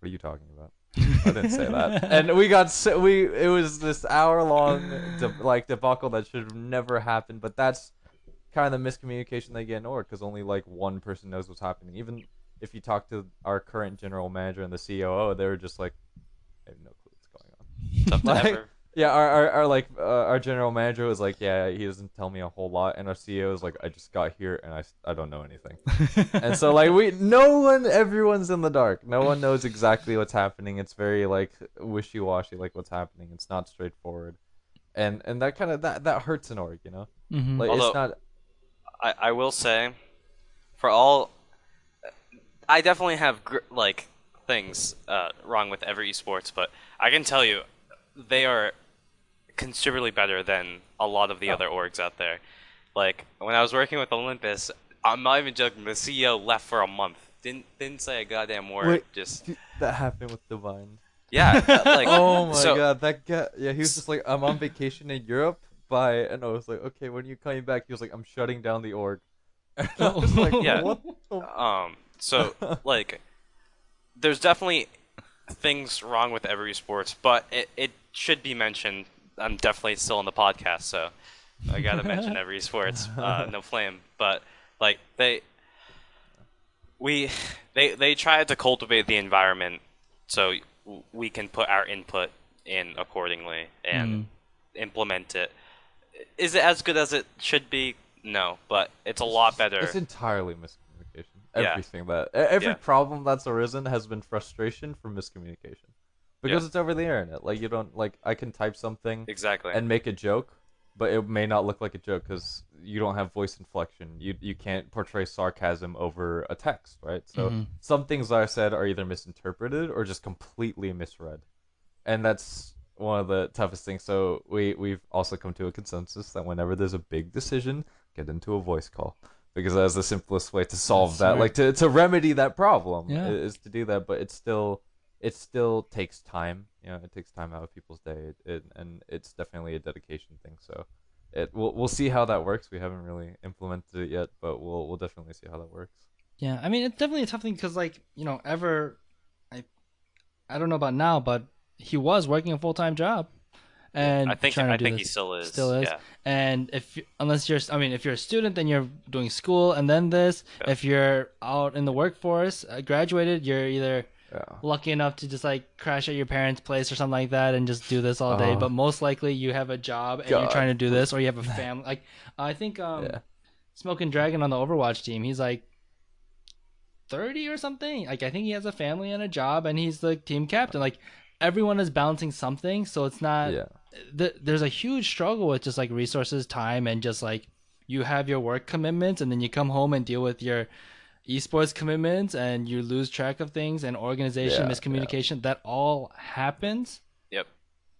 what are you talking about I didn't say that. *laughs* And we got so we it was this hour long de- like debacle that should have never happened. But that's kind of the miscommunication they get in org because only like one person knows what's happening. Even if you talk to our current general manager and the COO, they were just like, I have no clue what's going on. Tough *laughs* to Like- ever. Yeah, our our, our like uh, our general manager was like, yeah, he doesn't tell me a whole lot, and our CEO was like, I just got here and I, I don't know anything. *laughs* and so like we no one everyone's in the dark. No one knows exactly what's happening. It's very like wishy-washy like what's happening. It's not straightforward. And and that kind of that that hurts an org you know? Mhm. like Although- it's not I, I will say, for all, I definitely have gr- like things uh, wrong with Ever Esports, but I can tell you, they are considerably better than a lot of the Oh. other orgs out there. Like when I was working with Olympus, I'm not even joking. The CEO left for a month. Didn't didn't say a goddamn word. Wait. Just that happened with divine yeah, *laughs* like oh my so, god that guy yeah he was just like i'm on vacation in europe by and i was like okay when are you coming back he was like i'm shutting down the org *laughs* and i was like Yeah. what *laughs* Um, so like, there's definitely things wrong with Ever Esports, but it, it should be mentioned. I'm definitely still on the podcast, so I gotta mention *laughs* Ever Esports. Uh, no flame, but like they, we, they they tried to cultivate the environment so we can put our input in accordingly and implement it. Is it as good as it should be? No, but it's a lot better. It's entirely miscommunication. Yeah. Everything that e- every Yeah. problem that's arisen has been frustration from miscommunication. Because Yeah. it's over the internet. Like you don't like I can type something Exactly. and make a joke, but it may not look like a joke cuz you don't have voice inflection. You you can't portray sarcasm over a text, right? So Mhm. some things I said are either misinterpreted or just completely misread. And that's one of the toughest things. So we we've also come to a consensus that whenever there's a big decision, get into a voice call because that's the simplest way to solve That's that, smart. like to to remedy that problem Yeah. is to do that. But it's still it still takes time. You know, it takes time out of people's day, it, it, and it's definitely a dedication thing. So. It, we'll, we'll see how that works. We haven't really implemented it yet, but we'll we'll definitely see how that works. Yeah, I mean it's definitely a tough thing because like you know ever, I, I don't know about now, but he was working a full time job, and I think trying to I do think this. he still is. still is. Yeah. And if you- unless you're, I mean, if you're a student, then you're doing school and then this. Yeah. If you're out in the workforce, uh, graduated, you're either Yeah. Lucky enough to just like crash at your parents' place or something like that and just do this all day. Uh-huh. But most likely you have a job and you're trying to do this, or you have a *laughs* family. Like I think um, Yeah. Smoking Dragon on the Overwatch team, he's like. 30 or something like i think he has a family and a job and he's the team captain like everyone is balancing something so it's not Yeah. th- there's a huge struggle with just like resources, time, and just like you have your work commitments, and then you come home and deal with your esports commitments, and you lose track of things and organization, Yeah, miscommunication. That all happens, Yep.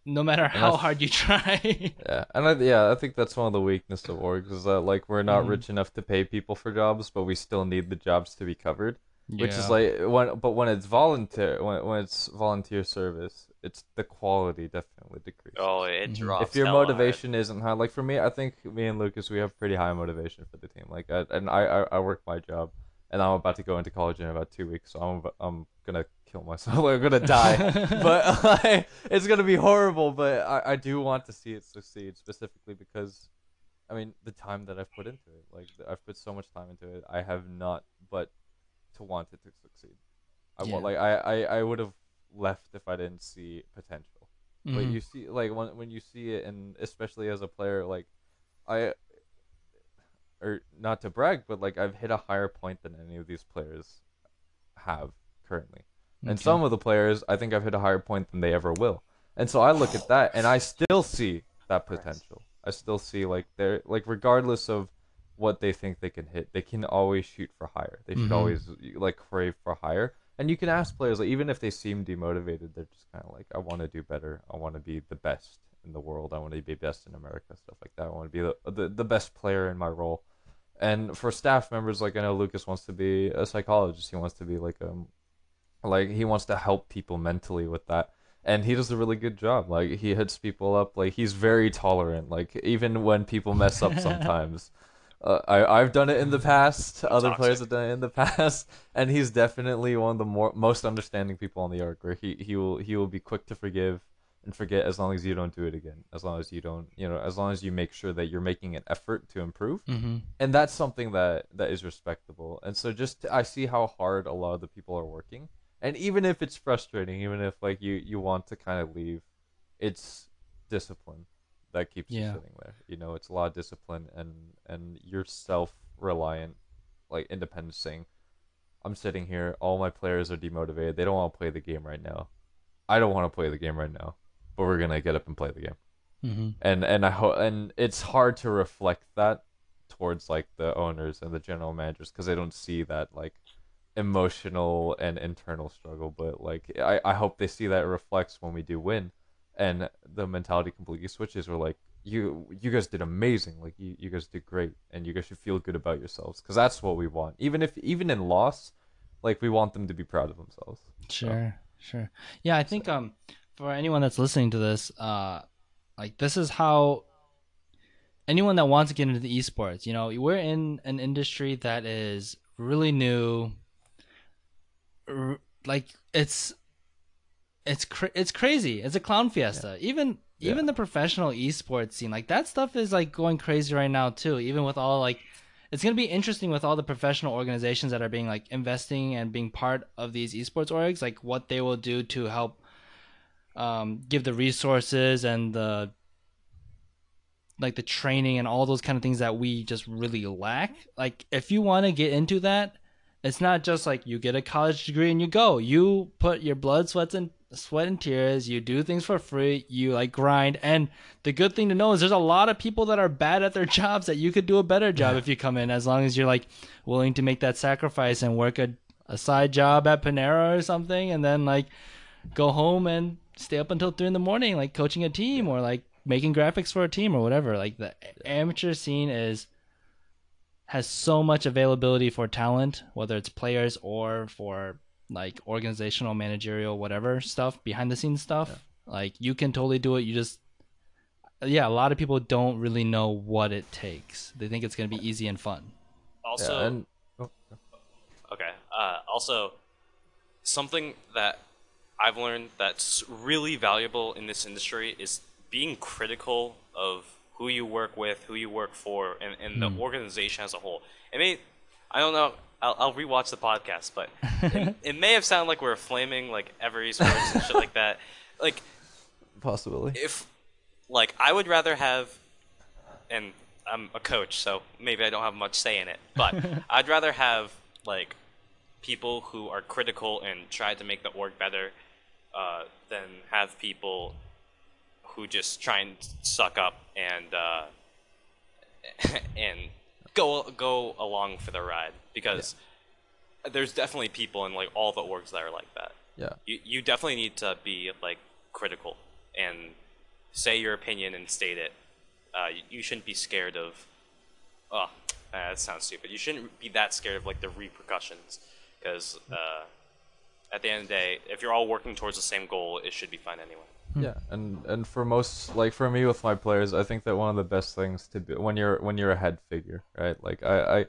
no matter how that's- hard you try. *laughs* Yeah, and I, yeah, I think that's one of the weaknesses of orgs is that like we're not Mhm. rich enough to pay people for jobs, but we still need the jobs to be covered. Which is like when, but when it's volunteer, when when it's volunteer service, it's the quality definitely decreases. Oh, it Mhm. drops. if your hella hard. motivation isn't high, like for me, I think me and Lucas, we have pretty high motivation for the team. Like, I, and I, I, I work my job, and I'm about to go into college in about two weeks, so I'm, I'm gonna kill myself. *laughs* I'm gonna die, but *laughs* like, it's gonna be horrible. But I, I do want to see it succeed, specifically because, I mean, the time that I've put into it, like I've put so much time into it, I have not but to want it to succeed. I Yeah. wa- like I I, I would have left if I didn't see potential. But Mhm. you see like when when you see it and especially as a player like I or not to brag, but like I've hit a higher point than any of these players have currently. And some of the players, I think I've hit a higher point than they ever will. And so I look at that and I still see that potential. I still see like they're like regardless of what they think they can hit, they can always shoot for higher. They should Mhm. always like crave for higher. And you can ask players like even if they seem demotivated, they're just kind of like I want to do better. I want to be the best in the world. I want to be best in America, stuff like that. I want to be the, the the best player in my role. And for staff members, like I know Lucas wants to be a psychologist. He wants to be like um like he wants to help people mentally with that. And he does a really good job. Like he hits people up. Like he's very tolerant. Like even when people mess up *laughs* sometimes. Uh, I, I've done it in the past. Other players have done it in the *laughs* past. And he's definitely one of the more most understanding people on the arc where he, he will he will be quick to forgive and forget as long as you don't do it again as long as you don't you know as long as you make sure that you're making an effort to improve. Mhm. and that's something that that is respectable. And so just i see how hard a lot of the people are working. And even if it's frustrating even if like you you want to kind of leave it's discipline that keeps you sitting there. You know it's a lot of discipline and and you're self-reliant like independent saying i'm sitting here all my players are demotivated they don't want to play the game right now. I don't want to play the game right now but we're gonna get up and play the game. Mhm. and and I hope and it's hard to reflect that towards like the owners and the general managers because they don't see that like emotional and internal struggle but like I, I hope they see that it reflects when we do win and the mentality completely switches. We're like you you guys did amazing. Like you, you guys did great and you guys should feel good about yourselves because that's what we want. Even if even in loss like we want them to be proud of themselves. Sure, sure. Yeah, I think um for anyone that's listening to this, uh like this is how anyone that wants to get into the esports, you know, we're in an industry that is really new. R- Like it's it's cra- it's crazy. It's a clown fiesta. Even Yeah. even the professional esports scene, like that stuff is like going crazy right now too. Even with all like it's gonna be interesting with all the professional organizations that are being like investing and being part of these esports orgs, like what they will do to help um, give the resources and the like the training and all those kind of things that we just really lack. Like if you want to get into that, it's not just like you get a college degree and you go. You put your blood, sweats and sweat and tears. You do things for free. You like grind. And the good thing to know is there's a lot of people that are bad at their *laughs* jobs that you could do a better job if you come in as long as you're like willing to make that sacrifice and work a, a side job at Panera or something and then like go home and stay up until three in the morning, like coaching a team or like making graphics for a team or whatever. Like the amateur scene is has so much availability for talent, whether it's players or for like organizational, managerial, whatever stuff, behind the scenes stuff. Like you can totally do it. You just yeah, a lot of people don't really know what it takes. They think it's gonna be easy and fun. Also, yeah, and oh, Okay. Uh, also, something that I've learned that's really valuable in this industry is being critical of who you work with, who you work for, and, and the hmm. organization as a whole. It may, I don't know. I'll, I'll rewatch the podcast, but it, *laughs* it may have sounded like we're flaming like Ever Esports and shit *laughs* like that. Like possibly. if like I would rather have and I'm a coach, so maybe I don't have much say in it, but *laughs* I'd rather have like people who are critical and try to make the org better uh, than have people who just try and suck up and uh, *laughs* and go go along for the ride because there's definitely people in like all the orgs that are like that yeah you, you definitely need to be like critical and say your opinion and state it. Uh, you, you shouldn't be scared of. Oh, uh, that sounds stupid. You shouldn't be that scared of like the repercussions, because uh, at the end of the day, if you're all working towards the same goal, it should be fine anyway. Hmm. Yeah, and and for most like for me with my players, I think that one of the best things to be when you're when you're a head figure, right? Like I I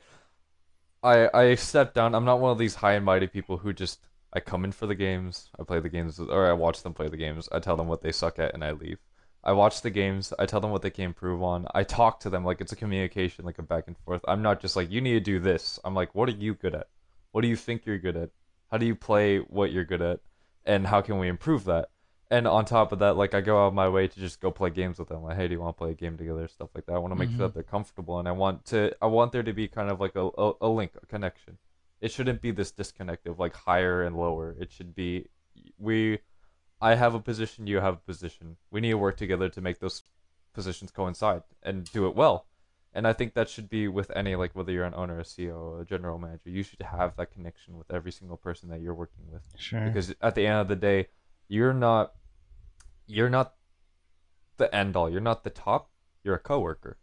I, I step down. I'm not one of these high and mighty people who just I come in for the games, I play the games, or I watch them play the games. I tell them what they suck at, and I leave. I watch the games. I tell them what they can improve on. I talk to them like it's a communication, like a back and forth. I'm not just like you need to do this. I'm like, what are you good at? What do you think you're good at? How do you play what you're good at, and how can we improve that? And on top of that, like I go out of my way to just go play games with them. Like, hey, do you want to play a game together? Stuff like that. I want to make Mhm. sure that they're comfortable, and I want to I want there to be kind of like a, a, a link, a connection. It shouldn't be this disconnect of like higher and lower. It should be we I have a position, you have a position. We need to work together to make those positions coincide and do it well. And I think that should be with any like whether you're an owner, a CEO, a general manager, you should have that connection with every single person that you're working with. Sure. Because at the end of the day, you're not you're not the end all. You're not the top. You're a coworker.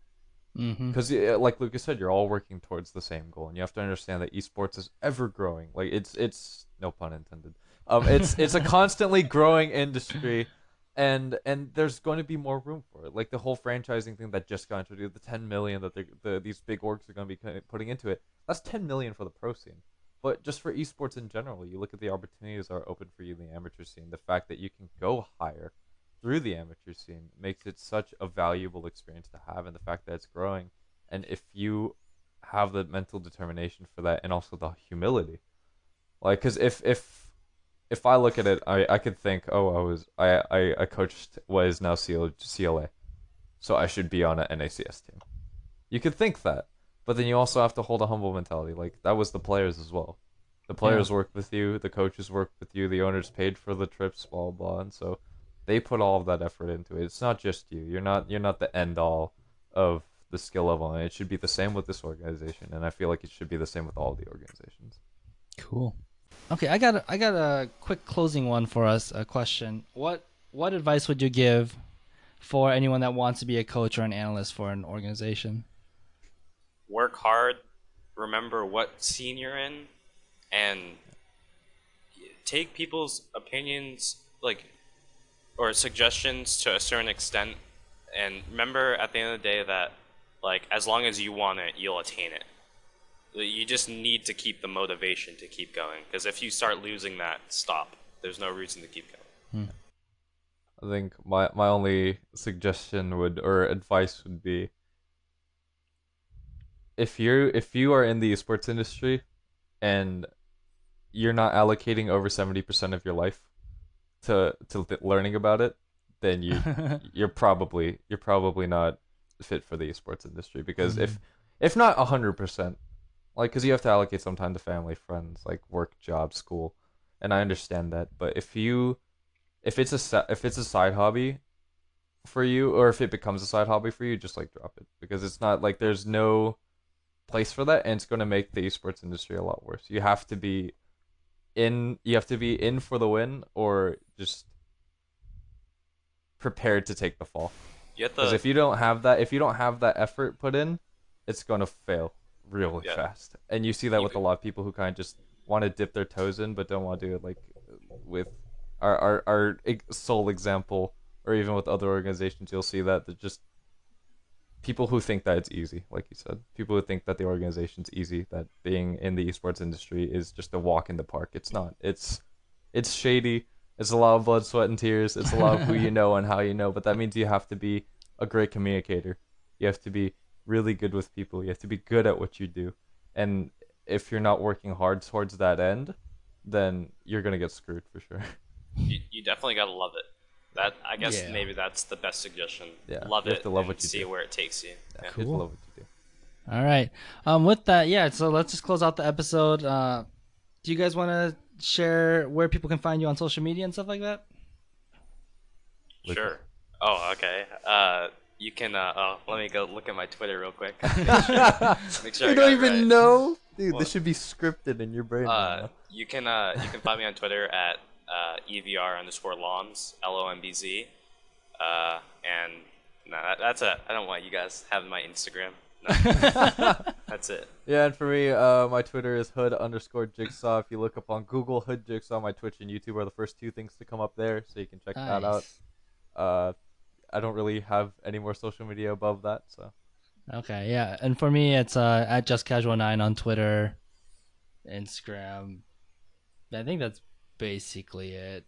mm-hmm. Because, like Lucas said, you're all working towards the same goal, and you have to understand that esports is ever growing. Like it's it's no pun intended. Um, it's it's a *laughs* constantly growing industry, and and there's going to be more room for it. Like the whole franchising thing that just got introduced, the 10 million that the these big orgs are going to be putting into it. That's 10 million for the pro scene. But just for esports in general, you look at the opportunities that are open for you in the amateur scene. The fact that you can go higher through the amateur scene makes it such a valuable experience to have, and the fact that it's growing. And if you have the mental determination for that, and also the humility, like, because if if if I look at it, I, I could think, oh, I was I, I, I coached what is now CL, CLA, so I should be on an NACS team. You could think that, but then you also have to hold a humble mentality. Like that was the players as well. The players worked with you, the coaches worked with you, the owners paid for the trips, blah blah, blah. and so they put all of that effort into it. It's not just you. You're not you're not the end all of the skill level, and it should be the same with this organization. And I feel like it should be the same with all the organizations. Cool. Okay, I got a, I got a quick closing one for us. A question: What what advice would you give for anyone that wants to be a coach or an analyst for an organization? Work hard. Remember what scene you're in, and take people's opinions like or suggestions to a certain extent. And remember, at the end of the day, that like as long as you want it, you'll attain it. You just need to keep the motivation to keep going. Because if you start losing that, stop. There's no reason to keep going. Hmm. I think my my only suggestion would or advice would be if you if you are in the esports industry and you're not allocating over 70% of your life to to th- learning about it, then you *laughs* you're probably you're probably not fit for the esports industry because if hmm. if not 100% like cuz you have to allocate some time to family, friends, like work, job, school. And I understand that, but if you if it's a if it's a side hobby for you or if it becomes a side hobby for you just like drop it. Because it's not like there's no place for that and it's going to make the esports industry a lot worse. You have to be in you have to be in for the win or just prepared to take the fall. Because if you don't have that if you don't have that effort put in it's going to fail really Yeah. fast. And you see that with a lot of people who kind of just want to dip their toes in but don't want to do it like with our, our our sole example or even with other organizations you'll see that they're just people who think that it's easy like you said people who think that the organization's easy that being in the esports industry is just a walk in the park. It's not. It's it's shady. It's a lot of blood sweat and tears. It's a lot of who you *laughs* know and how you know but that means you have to be a great communicator. You have to be really good with people you have to be good at what you do and if you're not working hard towards that end then you're gonna get screwed for sure you, you definitely gotta love it. That I guess Yeah. maybe that's the best suggestion. Yeah, love you have it. to love and what you do. see do. where it takes you. Yeah. you Cool. to love what you do All right. Um, with that, yeah. So let's just close out the episode. Uh, do you guys want to share where people can find you on social media and stuff like that? Sure. Oh, okay. Uh, you can. Uh, oh, let me go look at my Twitter real quick. *laughs* Make sure, make sure *laughs* you don't even right. know dude What? this should be scripted in your brain Uh, now. you can. Uh, you can find me on Twitter at uh, evr underscore lombz l o m b z. Uh, and no, that, that's it. I don't want you guys having my Instagram. No, *laughs* that's it. Yeah, and for me, uh, my Twitter is hood underscore jigsaw. If you look up on Google, hood jigsaw, my Twitch and YouTube are the first two things to come up there, so you can check that out. I don't really have any more social media above that, so Okay, yeah. And for me, it's uh, at just casual nine on Twitter, Instagram. I think that's basically it.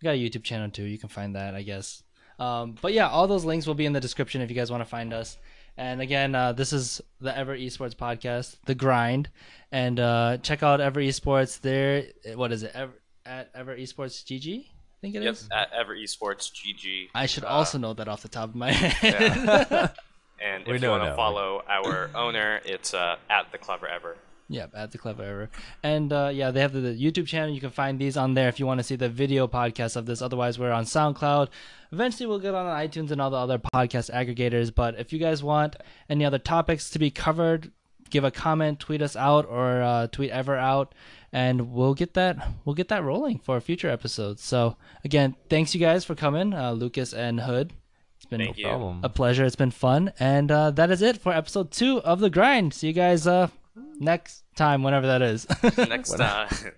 We got a YouTube channel too. You can find that, I guess. Um, but yeah, all those links will be in the description if you guys want to find us. And again, uh, this is the Ever Esports podcast, The Grind, and uh, check out Ever Esports. There, what is it? Ever, at Ever Esports GG, think it is. Yep, at Ever Esports GG. I should Uh, also know that off the top of my head. Yeah. *laughs* And We if you want to follow our owner, it's uh, at the Clever Ever. Yep, at the Clever Ever. And uh, yeah, they have the, the YouTube channel. You can find these on there if you want to see the video podcast of this. Otherwise, we're on SoundCloud. Eventually, we'll get on iTunes and all the other podcast aggregators. But if you guys want any other topics to be covered, give a comment, tweet us out, or uh, tweet Ever out, and we'll get that we'll get that rolling for a future episodes. So again, thanks you guys for coming, uh, Lucas and Hood. It's been Thank you. Problem. a pleasure. It's been fun, and uh, that is it for episode two of the grind. See you guys uh, next time, whenever that is. *laughs* Next time.